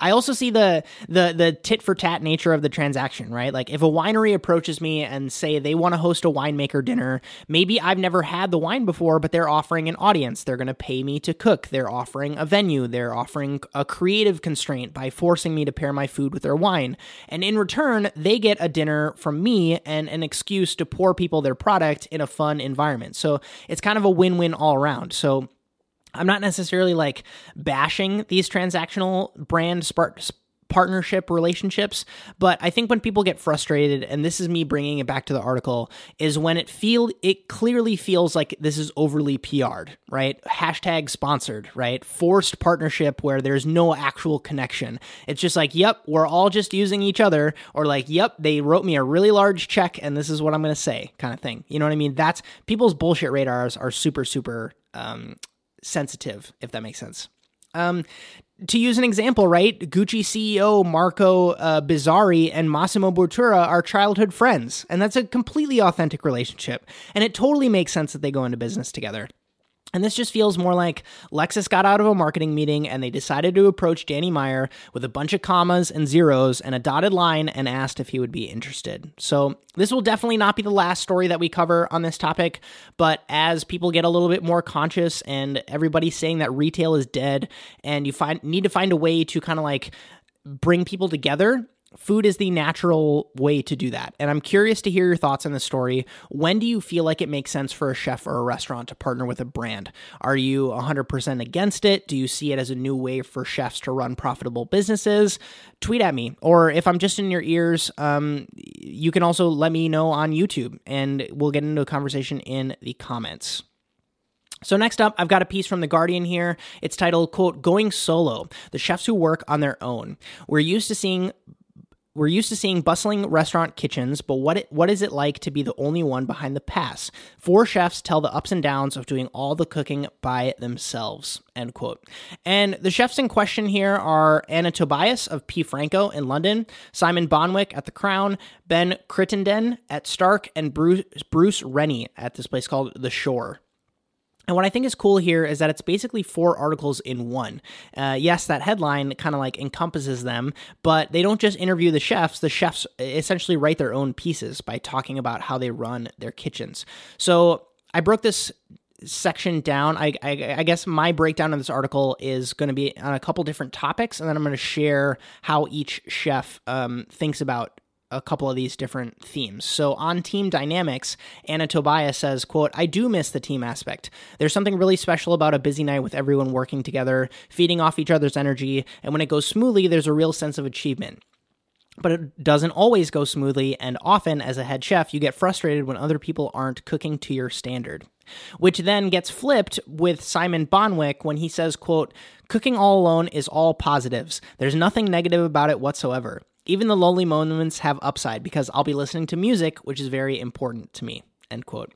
I also see the the the tit for tat nature of the transaction, right? Like if a winery approaches me and say they want to host a winemaker dinner, maybe I've never had the wine before, but they're offering an audience. They're going to pay me to cook. They're offering a venue. They're offering a creative constraint by forcing me to pair my food with their wine. And in return, they get a dinner from me and an excuse to pour people their product in a fun environment. So it's kind of a win-win all around. So I'm not necessarily like bashing these transactional brand spark partnership relationships but i think when people get frustrated and this is me bringing it back to the article is when it feel it clearly feels like this is overly pr'd right? Hashtag sponsored right? Forced partnership where there's no actual connection. It's just like yep we're all just using each other or like yep they wrote me a really large check and this is what i'm to say kind of thing. You know what i mean? That's people's bullshit radars are super super um, sensitive, if that makes sense. Um, to use an example, right? Gucci CEO Marco uh, Bizzarri and Massimo Bottura are childhood friends, and that's a completely authentic relationship. And it totally makes sense that they go into business together. And this just feels more like Lexus got out of a marketing meeting and they decided to approach Danny Meyer with a bunch of commas and zeros and a dotted line and asked if he would be interested. So, this will definitely not be the last story that we cover on this topic, but as people get a little bit more conscious and everybody's saying that retail is dead and you find need to find a way to kind of like bring people together food is the natural way to do that. And I'm curious to hear your thoughts on the story. When do you feel like it makes sense for a chef or a restaurant to partner with a brand? Are you 100% against it? Do you see it as a new way for chefs to run profitable businesses? Tweet at me. Or if I'm just in your ears, um, you can also let me know on YouTube and we'll get into a conversation in the comments. So next up, I've got a piece from The Guardian here. It's titled, quote, Going Solo, the chefs who work on their own. We're used to seeing we're used to seeing bustling restaurant kitchens, but what it, what is it like to be the only one behind the pass? Four chefs tell the ups and downs of doing all the cooking by themselves. End quote. And the chefs in question here are Anna Tobias of P. Franco in London, Simon Bonwick at the Crown, Ben Crittenden at Stark, and Bruce, Bruce Rennie at this place called The Shore. And what I think is cool here is that it's basically four articles in one. Uh, yes, that headline kind of like encompasses them, but they don't just interview the chefs. The chefs essentially write their own pieces by talking about how they run their kitchens. So I broke this section down. I, I, I guess my breakdown of this article is going to be on a couple different topics, and then I'm going to share how each chef um, thinks about a couple of these different themes. So on team dynamics, Anna Tobias says, quote, I do miss the team aspect. There's something really special about a busy night with everyone working together, feeding off each other's energy, and when it goes smoothly, there's a real sense of achievement. But it doesn't always go smoothly, and often, as a head chef, you get frustrated when other people aren't cooking to your standard. Which then gets flipped with Simon Bonwick when he says, quote, Cooking all alone is all positives. There's nothing negative about it whatsoever. Even the lonely moments have upside because I'll be listening to music, which is very important to me. End quote.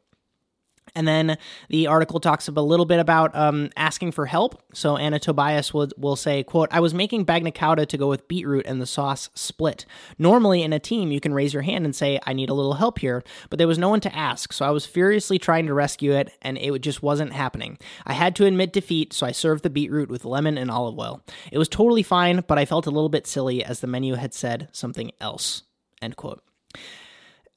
And then the article talks a little bit about um, asking for help. So Anna Tobias will, will say, quote, I was making bagna cauda to go with beetroot and the sauce split. Normally in a team, you can raise your hand and say, I need a little help here, but there was no one to ask. So I was furiously trying to rescue it and it just wasn't happening. I had to admit defeat, so I served the beetroot with lemon and olive oil. It was totally fine, but I felt a little bit silly as the menu had said something else. End quote.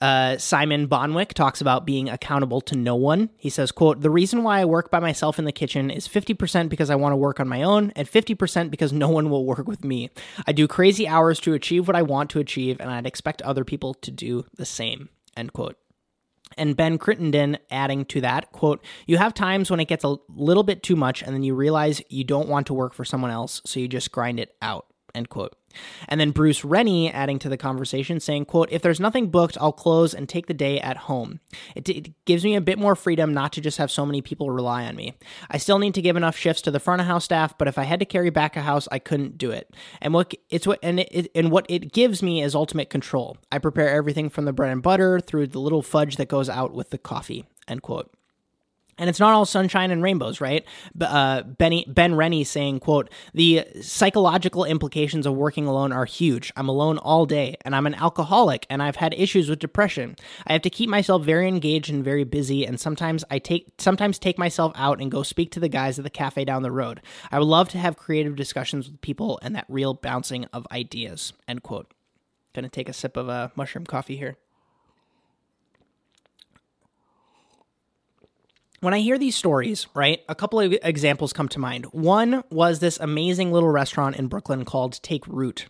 Uh, Simon Bonwick talks about being accountable to no one. He says, quote, the reason why I work by myself in the kitchen is 50% because I want to work on my own and 50% because no one will work with me. I do crazy hours to achieve what I want to achieve and I'd expect other people to do the same, end quote. And Ben Crittenden adding to that, quote, you have times when it gets a little bit too much and then you realize you don't want to work for someone else, so you just grind it out, end quote. And then Bruce Rennie adding to the conversation saying, quote, if there's nothing booked, I'll close and take the day at home. It, it, gives me a bit more freedom not to just have so many people rely on me. I still need to give enough shifts to the front of house staff, but if I had to carry back a house, I couldn't do it. And what it's what and it, and what it gives me is ultimate control. I prepare everything from the bread and butter through the little fudge that goes out with the coffee. End quote and it's not all sunshine and rainbows, right? Uh, Benny, Ben Rennie saying, "quote The psychological implications of working alone are huge. I'm alone all day, and I'm an alcoholic, and I've had issues with depression. I have to keep myself very engaged and very busy, and sometimes I take sometimes take myself out and go speak to the guys at the cafe down the road. I would love to have creative discussions with people and that real bouncing of ideas." End quote. Gonna take a sip of a uh, mushroom coffee here. When I hear these stories, right, a couple of examples come to mind. One was this amazing little restaurant in Brooklyn called Take Root.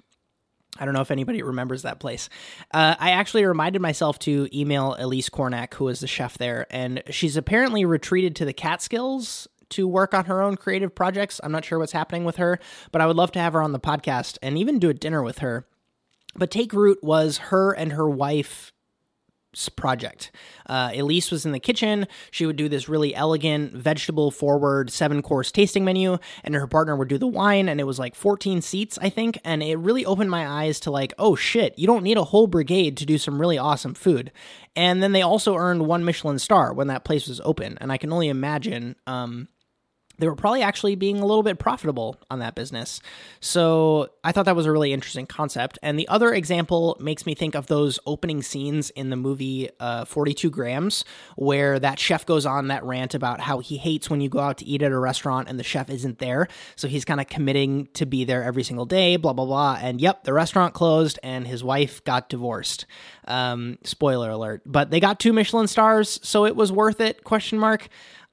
I don't know if anybody remembers that place. Uh, I actually reminded myself to email Elise Kornack, who is the chef there, and she's apparently retreated to the Catskills to work on her own creative projects. I'm not sure what's happening with her, but I would love to have her on the podcast and even do a dinner with her. But Take Root was her and her wife project. Uh, Elise was in the kitchen. She would do this really elegant, vegetable forward, seven course tasting menu, and her partner would do the wine. And it was like 14 seats, I think. And it really opened my eyes to like, oh shit, you don't need a whole brigade to do some really awesome food. And then they also earned one Michelin star when that place was open. And I can only imagine um, they were probably actually being a little bit profitable on that business. So I thought that was a really interesting concept. And the other example makes me think of those opening scenes in the movie uh, 42 Grams, where that chef goes on that rant about how he hates when you go out to eat at a restaurant and the chef isn't there. So he's kind of committing to be there every single day, blah, blah, blah. And yep, the restaurant closed and his wife got divorced. Um, spoiler alert. But they got two Michelin stars, so it was worth it, question mark.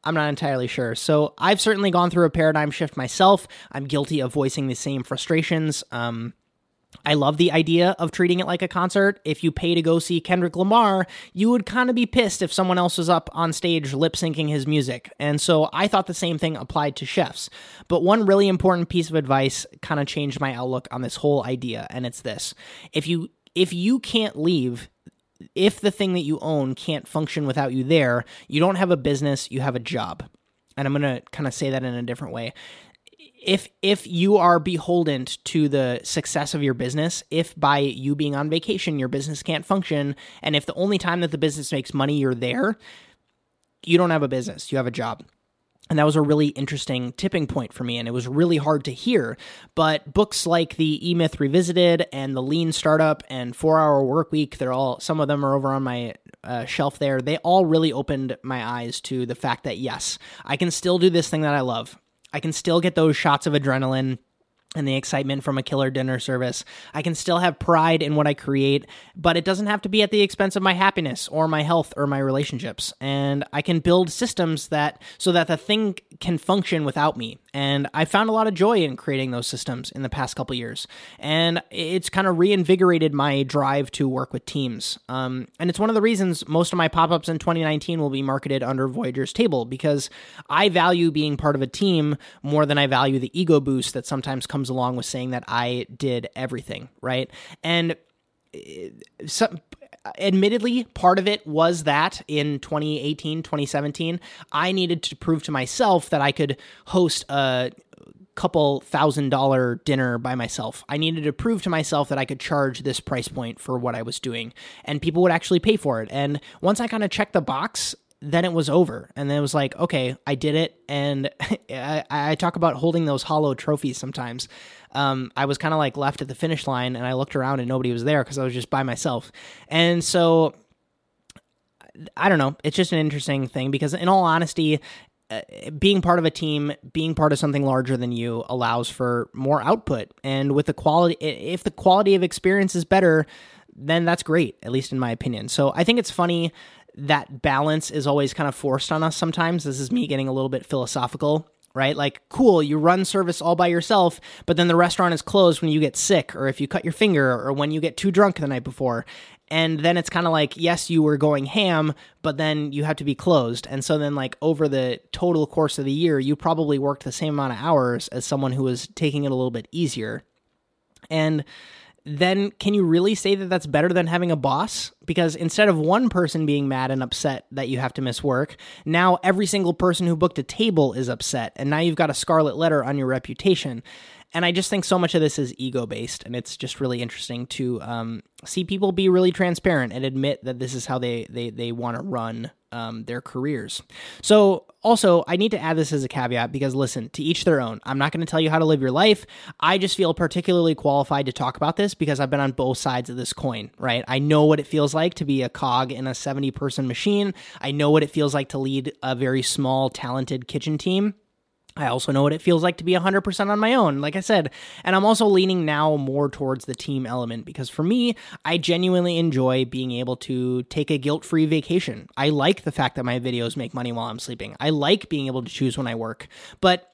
I'm not entirely sure. So I've certainly gone through a paradigm shift myself. I'm guilty of voicing the same frustrations. Um, I love the idea of treating it like a concert. If you pay to go see Kendrick Lamar, you would kind of be pissed if someone else was up on stage lip syncing his music. And so I thought the same thing applied to chefs. But one really important piece of advice kind of changed my outlook on this whole idea, and it's this. If you if you can't leave if the thing that you own can't function without you there, you don't have a business, you have a job. And I'm going to kind of say that in a different way if if you are beholden to the success of your business if by you being on vacation your business can't function and if the only time that the business makes money you're there you don't have a business you have a job and that was a really interesting tipping point for me and it was really hard to hear but books like the e-myth revisited and the lean startup and four hour work week they're all some of them are over on my uh, shelf there. They all really opened my eyes to the fact that yes i can still do this thing that i love. I can still get those shots of adrenaline and the excitement from a killer dinner service. I can still have pride in what I create, but it doesn't have to be at the expense of my happiness or my health or my relationships. And I can build systems that so that the thing can function without me. And I found a lot of joy in creating those systems in the past couple years. And it's kind of reinvigorated my drive to work with teams. Um, and it's one of the reasons most of my pop ups in 2019 will be marketed under Voyager's table because I value being part of a team more than I value the ego boost that sometimes comes along with saying that I did everything, right? And uh, some admittedly part of it was that in 2018 2017 i needed to prove to myself that i could host a couple thousand dollar dinner by myself i needed to prove to myself that i could charge this price point for what i was doing and people would actually pay for it and once i kind of checked the box then it was over. And then it was like, okay, I did it. And I, I, talk about holding those hollow trophies sometimes. Um, I was kind of like left at the finish line and I looked around and nobody was there because I was just by myself. And so I don't know. It's just an interesting thing because, in all honesty, uh, being part of a team, being part of something larger than you allows for more output. And with the quality, if the quality of experience is better, then that's great, at least in my opinion. So I think it's funny that balance is always kind of forced on us sometimes. This is me getting a little bit philosophical, right? Like, cool, you run service all by yourself, but then the restaurant is closed when you get sick or if you cut your finger or when you get too drunk the night before. And then it's kind of like, yes, you were going ham, but then you have to be closed. And so then, like, over the total course of the year, you probably worked the same amount of hours as someone who was taking it a little bit easier. And then can you really say that that's better than having a boss? Because instead of one person being mad and upset that you have to miss work, now every single person who booked a table is upset, and now you've got a scarlet letter on your reputation. And I just think so much of this is ego based, and it's just really interesting to um, see people be really transparent and admit that this is how they they they want to run um, their careers. So, also, I need to add this as a caveat because listen, to each their own. I'm not going to tell you how to live your life. I just feel particularly qualified to talk about this because I've been on both sides of this coin, right? I know what it feels like to be a cog in a 70 person machine. I know what it feels like to lead a very small, talented kitchen team. I also know what it feels like to be 100% on my own, like I said. And I'm also leaning now more towards the team element because for me, I genuinely enjoy being able to take a guilt free vacation. I like the fact that my videos make money while I'm sleeping. I like being able to choose when I work. But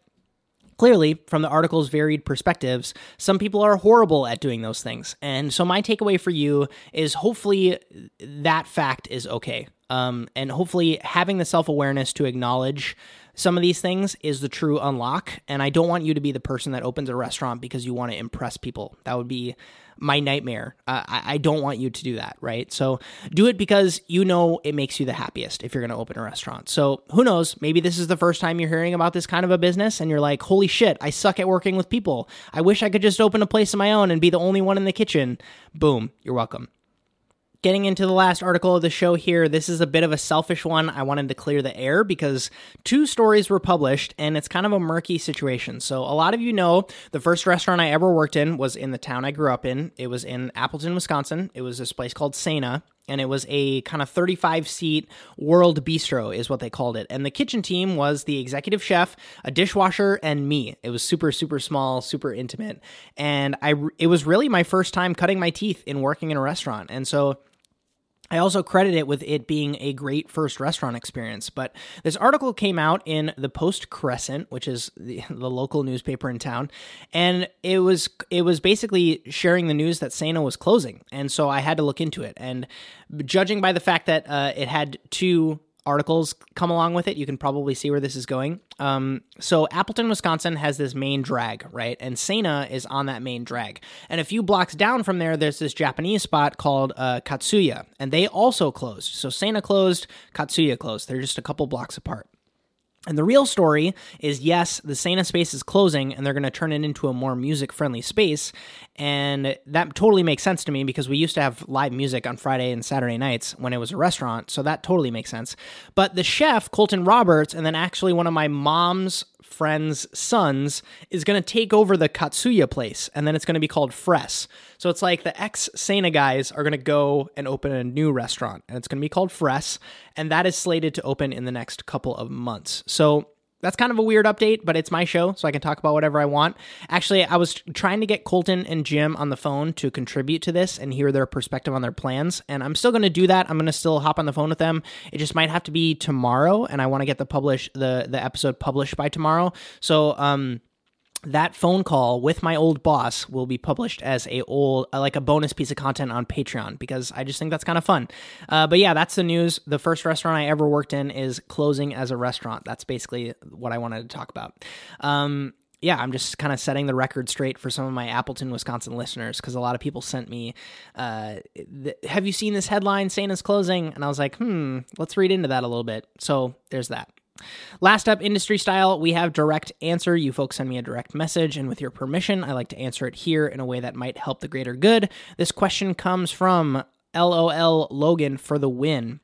Clearly, from the article's varied perspectives, some people are horrible at doing those things. And so, my takeaway for you is hopefully that fact is okay. Um, and hopefully, having the self awareness to acknowledge some of these things is the true unlock. And I don't want you to be the person that opens a restaurant because you want to impress people. That would be my nightmare. Uh, I, I, don't want you to do that, right? So do it because you know it makes you the happiest if you're going to open a restaurant. So who knows? Maybe this is the first time you're hearing about this kind of a business and you're like, holy shit, I suck at working with people. I wish I could just open a place of my own and be the only one in the kitchen. Boom, you're welcome getting into the last article of the show here, this is a bit of a selfish one. I wanted to clear the air because two stories were published and it's kind of a murky situation. So, a lot of you know the first restaurant I ever worked in was in the town I grew up in. It was in Appleton, Wisconsin. It was this place called Cena. And it was a kind of 35 seat world bistro, is what they called it. And the kitchen team was the executive chef, a dishwasher, and me. It was super, super small, super intimate. And I, it was really my first time cutting my teeth in working in a restaurant. And so I also credit it with it being a great first restaurant experience. But this article came out in the Post Crescent, which is the, the, local newspaper in town, and it was it was basically sharing the news that Cena was closing, and so I had to look into it. And judging by the fact that uh, it had two articles come along with it, you can probably see where this is going. Um, so Appleton, Wisconsin has this main drag, right? And Cena is on that main drag. And a few blocks down from there, there's this Japanese spot called uh, Katsuya, and they also closed. So Cena closed, Katsuya closed. They're just a couple blocks apart. And the real story is yes, the Cena space is closing and they're going to turn it into a more music friendly space. And that totally makes sense to me because we used to have live music on Friday and Saturday nights when it was a restaurant. So that totally makes sense. But the chef, Colton Roberts, and then actually one of my mom's friend's sons is going to take over the Katsuya place, and then it's going to be called Fress. So it's like the ex Cena guys are going to go and open a new restaurant, and it's going to be called Fress, and that is slated to open in the next couple of months. So that's kind of a weird update, but it's my show, so I can talk about whatever I want. Actually, I was trying to get Colton and Jim on the phone to contribute to this and hear their perspective on their plans, and I'm still going to do that. I'm going to still hop on the phone with them. It just might have to be tomorrow, and I want to get the publish the the episode published by tomorrow. So, um that phone call with my old boss will be published as a old like a bonus piece of content on patreon because i just think that's kind of fun uh, but yeah that's the news the first restaurant i ever worked in is closing as a restaurant that's basically what i wanted to talk about um, yeah, I'm just kind of setting the record straight for some of my Appleton, Wisconsin listeners because a lot of people sent me, uh, "Have you seen this headline? Cena's closing," and I was like, "Hmm, let's read into that a little bit." So there's that. Last up, industry style, we have direct answer. You folks send me a direct message, and with your permission, I like to answer it here in a way that might help the greater good. This question comes from LOL Logan for the win.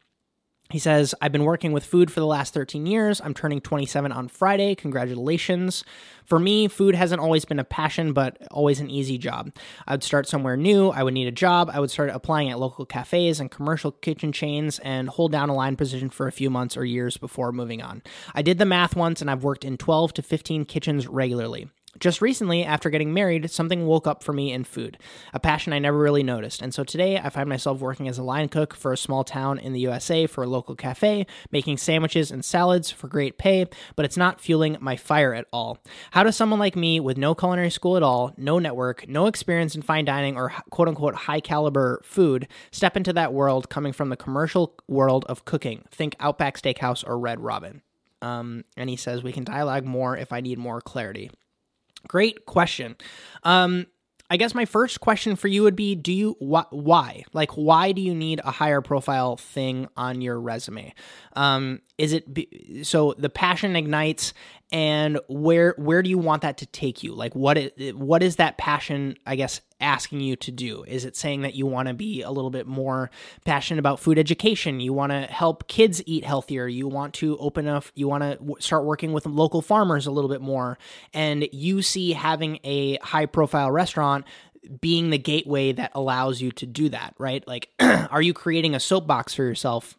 He says, I've been working with food for the last 13 years. I'm turning 27 on Friday. Congratulations. For me, food hasn't always been a passion, but always an easy job. I would start somewhere new. I would need a job. I would start applying at local cafes and commercial kitchen chains and hold down a line position for a few months or years before moving on. I did the math once and I've worked in 12 to 15 kitchens regularly. Just recently, after getting married, something woke up for me in food, a passion I never really noticed. And so today, I find myself working as a line cook for a small town in the USA for a local cafe, making sandwiches and salads for great pay, but it's not fueling my fire at all. How does someone like me, with no culinary school at all, no network, no experience in fine dining or quote unquote high caliber food, step into that world coming from the commercial world of cooking? Think Outback Steakhouse or Red Robin. Um, and he says, We can dialogue more if I need more clarity. Great question. Um, I guess my first question for you would be do you wh- why? Like why do you need a higher profile thing on your resume? Um, is it be- so the passion ignites and where where do you want that to take you? Like what is, what is that passion i guess asking you to do? Is it saying that you want to be a little bit more passionate about food education? You want to help kids eat healthier? You want to open up you want to start working with local farmers a little bit more? And you see having a high profile restaurant being the gateway that allows you to do that right? Like are you creating a soapbox for yourself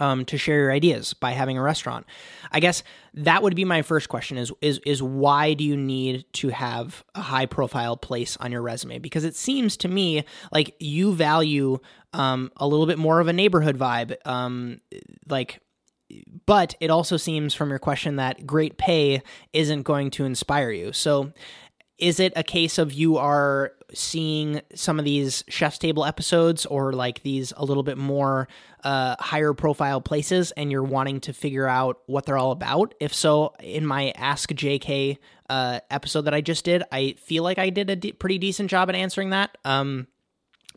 um, to share your ideas by having a restaurant. I guess that would be my first question: is is is why do you need to have a high profile place on your resume? Because it seems to me like you value um, a little bit more of a neighborhood vibe, um, like. But it also seems from your question that great pay isn't going to inspire you. So, is it a case of you are seeing some of these chef's table episodes or like these a little bit more uh, higher profile places and you're wanting to figure out what they're all about. If so in my ask jk uh, episode that i just did i feel like i did a de- pretty decent job at answering that. Um,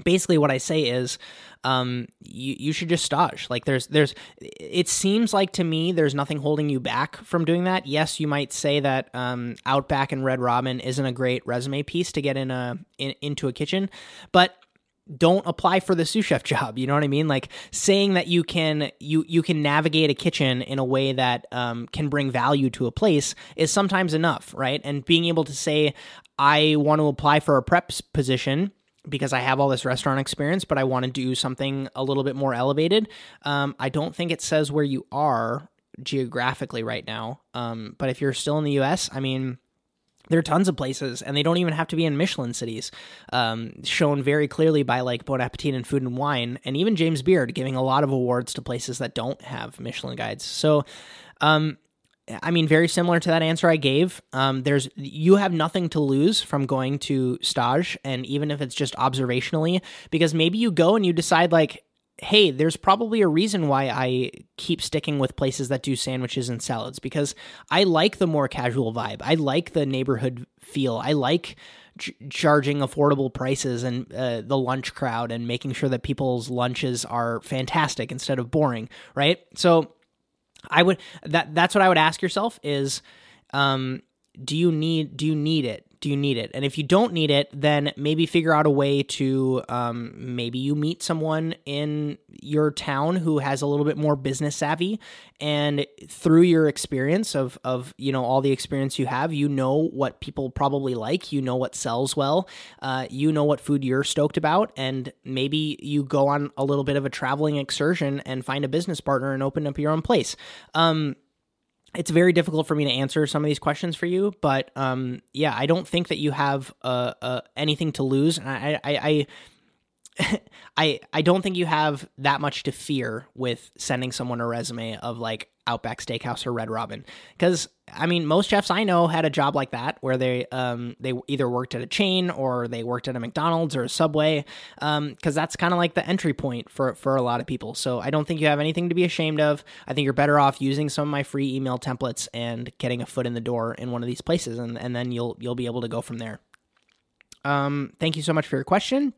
basically what i say is um, you you should just stage. Like there's there's it seems like to me there's nothing holding you back from doing that. Yes, you might say that um, Outback and Red Robin isn't a great resume piece to get in a in, into a kitchen, but don't apply for the sous chef job you know what i mean like saying that you can you you can navigate a kitchen in a way that um, can bring value to a place is sometimes enough right and being able to say i want to apply for a prep position because I have all this restaurant experience, but I want to do something a little bit more elevated. Um, I don't think it says where you are geographically right now. Um, but if you're still in the US, I mean, there are tons of places and they don't even have to be in michelin cities um, shown very clearly by like bon appetit and food and wine and even james beard giving a lot of awards to places that don't have michelin guides so um, I mean, very similar to that answer I gave. Um, there's you have nothing to lose from going to stage, and even if it's just observationally, because maybe you go and you decide like, hey, there's probably a reason why I keep sticking with places that do sandwiches and salads because I like the more casual vibe. I like the neighborhood feel. I like ch- charging affordable prices and uh, the lunch crowd and making sure that people's lunches are fantastic instead of boring, right? So I would that that's what I would ask yourself is um do you need do you need it do you need it? And if you don't need it then maybe figure out a way to um, maybe you meet someone in your town who has a little bit more business savvy. And through your experience of of you know all the experience you have you know what people probably like you know what sells well uh, you know what food you're stoked about. And maybe you go on a little bit of a traveling excursion and find a business partner and open up your own place. Um, it's very difficult for me to answer some of these questions for you, but um, yeah, I don't think that you have uh, uh, anything to lose. I, I, I I I don't think you have that much to fear with sending someone a resume of like Outback Steakhouse or Red Robin. Because I mean most chefs I know had a job like that where they um they either worked at a chain or they worked at a McDonald's or a Subway um because that's kind of like the entry point for for a lot of people. So I don't think you have anything to be ashamed of. I think you're better off using some of my free email templates and getting a foot in the door in one of these places and and then you'll you'll be able to go from there. Um thank you so much for your question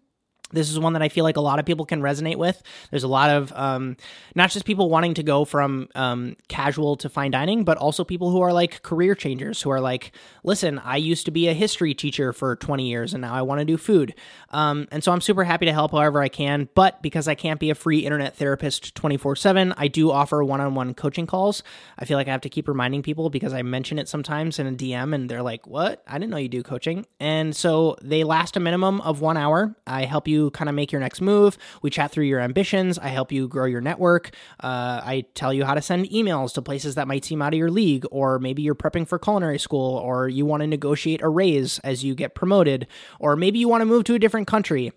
this is one that I feel like a lot of people can resonate with. There's a lot of um, not just people wanting to go from um, casual to fine dining, but also people who are like career changers who are like, listen, I used to be a history teacher for 20 years and now I want to do food. Um, and so I'm super happy to help however I can. But because I can't be a free internet therapist 24 7, I do offer one on one coaching calls. I feel like I have to keep reminding people because I mention it sometimes in a DM and they're like, what? I didn't know you do coaching. And so they last a minimum of one hour. I help you kind of make your next move. We chat through your ambitions. I help you grow your network. Uh, I tell you how to send emails to places that might seem out of your league, or maybe you're prepping for culinary school, or you want to negotiate a raise as you get promoted, or maybe you want to move to a different country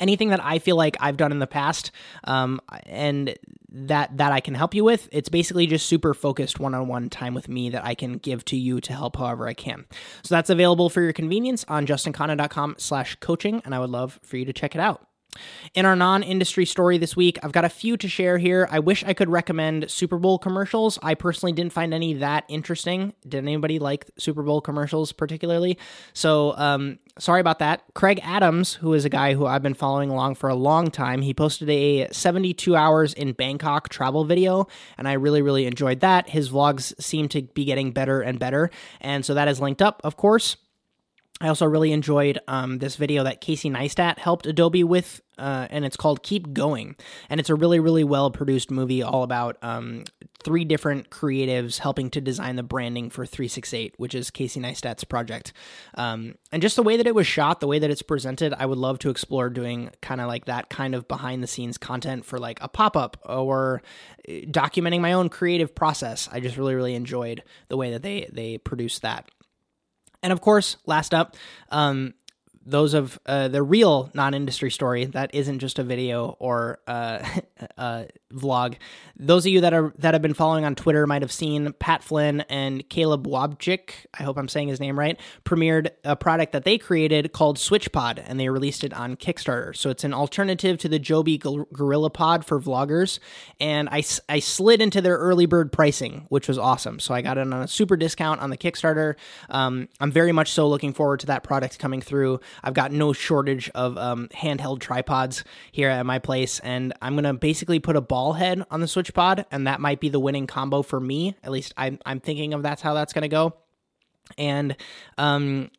anything that I feel like I've done in the past, um, and that that I can help you with. It's basically just super focused one-on-one time with me that I can give to you to help however I can. So that's available for your convenience on justinkhanna.com slash coaching, and I would love for you to check it out. In our non industry story this week, I've got a few to share here. I wish I could recommend Super Bowl commercials. I personally didn't find any that interesting. Did anybody like Super Bowl commercials particularly? So, um, sorry about that. Kraig Adams, who is a guy who I've been following along for a long time, he posted a 72 hours in Bangkok travel video, and I really, really enjoyed that. His vlogs seem to be getting better and better, and so that is linked up, of course. I also really enjoyed um, this video that Casey Neistat helped Adobe with, uh, and it's called Keep Going. And it's a really, really well produced movie all about um, three different creatives helping to design the branding for 368, which is Casey Neistat's project. Um, and just the way that it was shot, the way that it's presented, I would love to explore doing kind of like that kind of behind the scenes content for like a pop up or uh, documenting my own creative process. I just really, really enjoyed the way that they they produced that. And of course, last up, um, those of uh, the real non-industry story that isn't just a video or uh, a vlog. Those of you that are that have been following on Twitter might have seen Pat Flynn and Caleb Wojcik. I hope I'm saying his name right. Premiered a product that they created called SwitchPod, and they released it on Kickstarter. So it's an alternative to the Joby Gorilla Pod for vloggers. And I I slid into their early bird pricing, which was awesome. So I got it on a super discount on the Kickstarter. Um, I'm very much so looking forward to that product coming through. I've got no shortage of um, handheld tripods here at my place, and I'm gonna basically put a ball head on the Switch Pod, and that might be the winning combo for me. At least I'm I'm thinking of that's how that's gonna go. And um,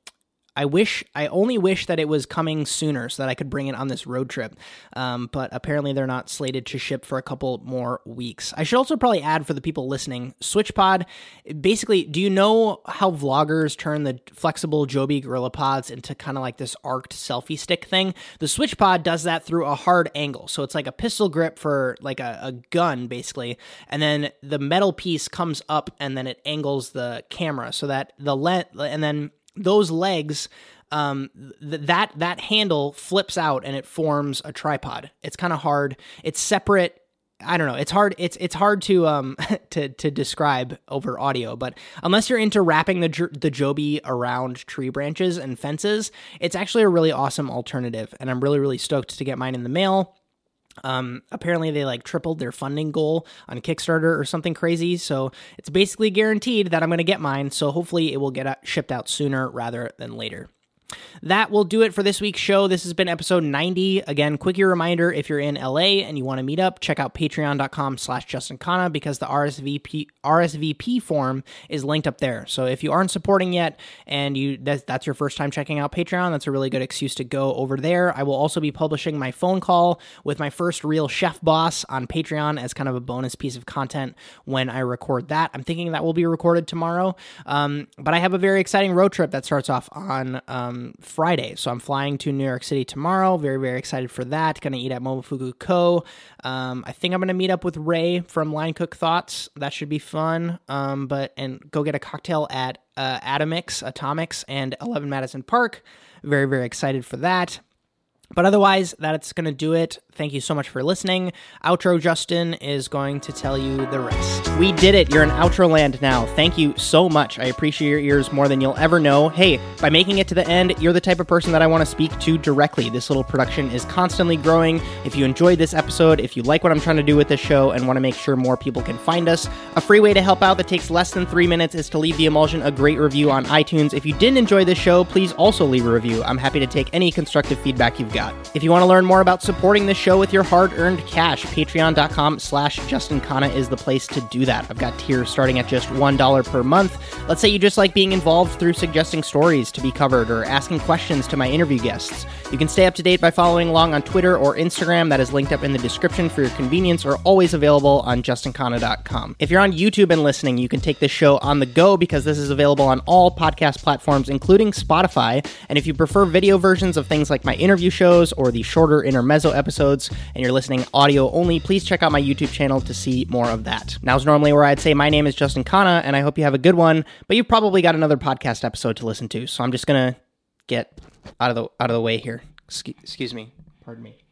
I wish I only wish that it was coming sooner so that I could bring it on this road trip. Um, but apparently they're not slated to ship for a couple more weeks. I should also probably add for the people listening, SwitchPod. Basically, do you know how vloggers turn the flexible Joby Gorilla Pods into kind of like this arced selfie stick thing? The SwitchPod does that through a hard angle, so it's like a pistol grip for like a, a gun, basically, and then the metal piece comes up and then it angles the camera so that the lens and then those legs um, th- that that handle flips out and it forms a tripod. It's kind of hard. It's separate. I don't know. It's hard. It's it's hard to um to to describe over audio. But unless you're into wrapping the the Joby around tree branches and fences, it's actually a really awesome alternative. And I'm really really stoked to get mine in the mail. Um, apparently they like tripled their funding goal on Kickstarter or something crazy. So it's basically guaranteed that I'm going to get mine. So hopefully it will get shipped out sooner rather than later. That will do it for this week's show. This has been episode 90. Again, quickie reminder if you're in LA and you want to meet up, check out patreon.com slash Justin Khanna because the RSVP RSVP form is linked up there. So if you aren't supporting yet and you that's, that's your first time checking out Patreon, that's a really good excuse to go over there. I will also be publishing my phone call with my first real chef boss on Patreon as kind of a bonus piece of content when I record that. I'm thinking that will be recorded tomorrow. Um, but I have a very exciting road trip that starts off on um, Friday. So I'm flying to New York City tomorrow. Very, very excited for that. Going to eat at Momofuku Ko. Um, I think I'm going to meet up with Ray from Line Cook Thoughts. That should be fun. Um, but and go get a cocktail at uh, Atomix, Atomics, and 11 Madison Park. Very, very excited for that. But otherwise, that's going to do it. Thank you so much for listening. Outro Justin is going to tell you the rest. We did it. You're in outro land now. Thank you so much. I appreciate your ears more than you'll ever know. Hey, by making it to the end, you're the type of person that I want to speak to directly. This little production is constantly growing. If you enjoyed this episode, if you like what I'm trying to do with this show and want to make sure more people can find us, a free way to help out that takes less than three minutes is to leave the emulsion a great review on iTunes. If you didn't enjoy this show, please also leave a review. I'm happy to take any constructive feedback you've got. If you want to learn more about supporting the show with your hard-earned cash, patreon.com slash Justin Khanna is the place to do that. I've got tiers starting at just $1 per month. Let's say you just like being involved through suggesting stories to be covered or asking questions to my interview guests. You can stay up to date by following along on Twitter or Instagram. That is linked up in the description for your convenience or always available on justinkhanna.com. If you're on YouTube and listening, you can take this show on the go because this is available on all podcast platforms, including Spotify. And if you prefer video versions of things like my interview shows or the shorter intermezzo episodes and you're listening audio only, please check out my YouTube channel to see more of that. Now's normally where I'd say my name is Justin Khanna, and I hope you have a good one, but you've probably got another podcast episode to listen to, so I'm just gonna get out of the out of the way here. Excuse me. Pardon me.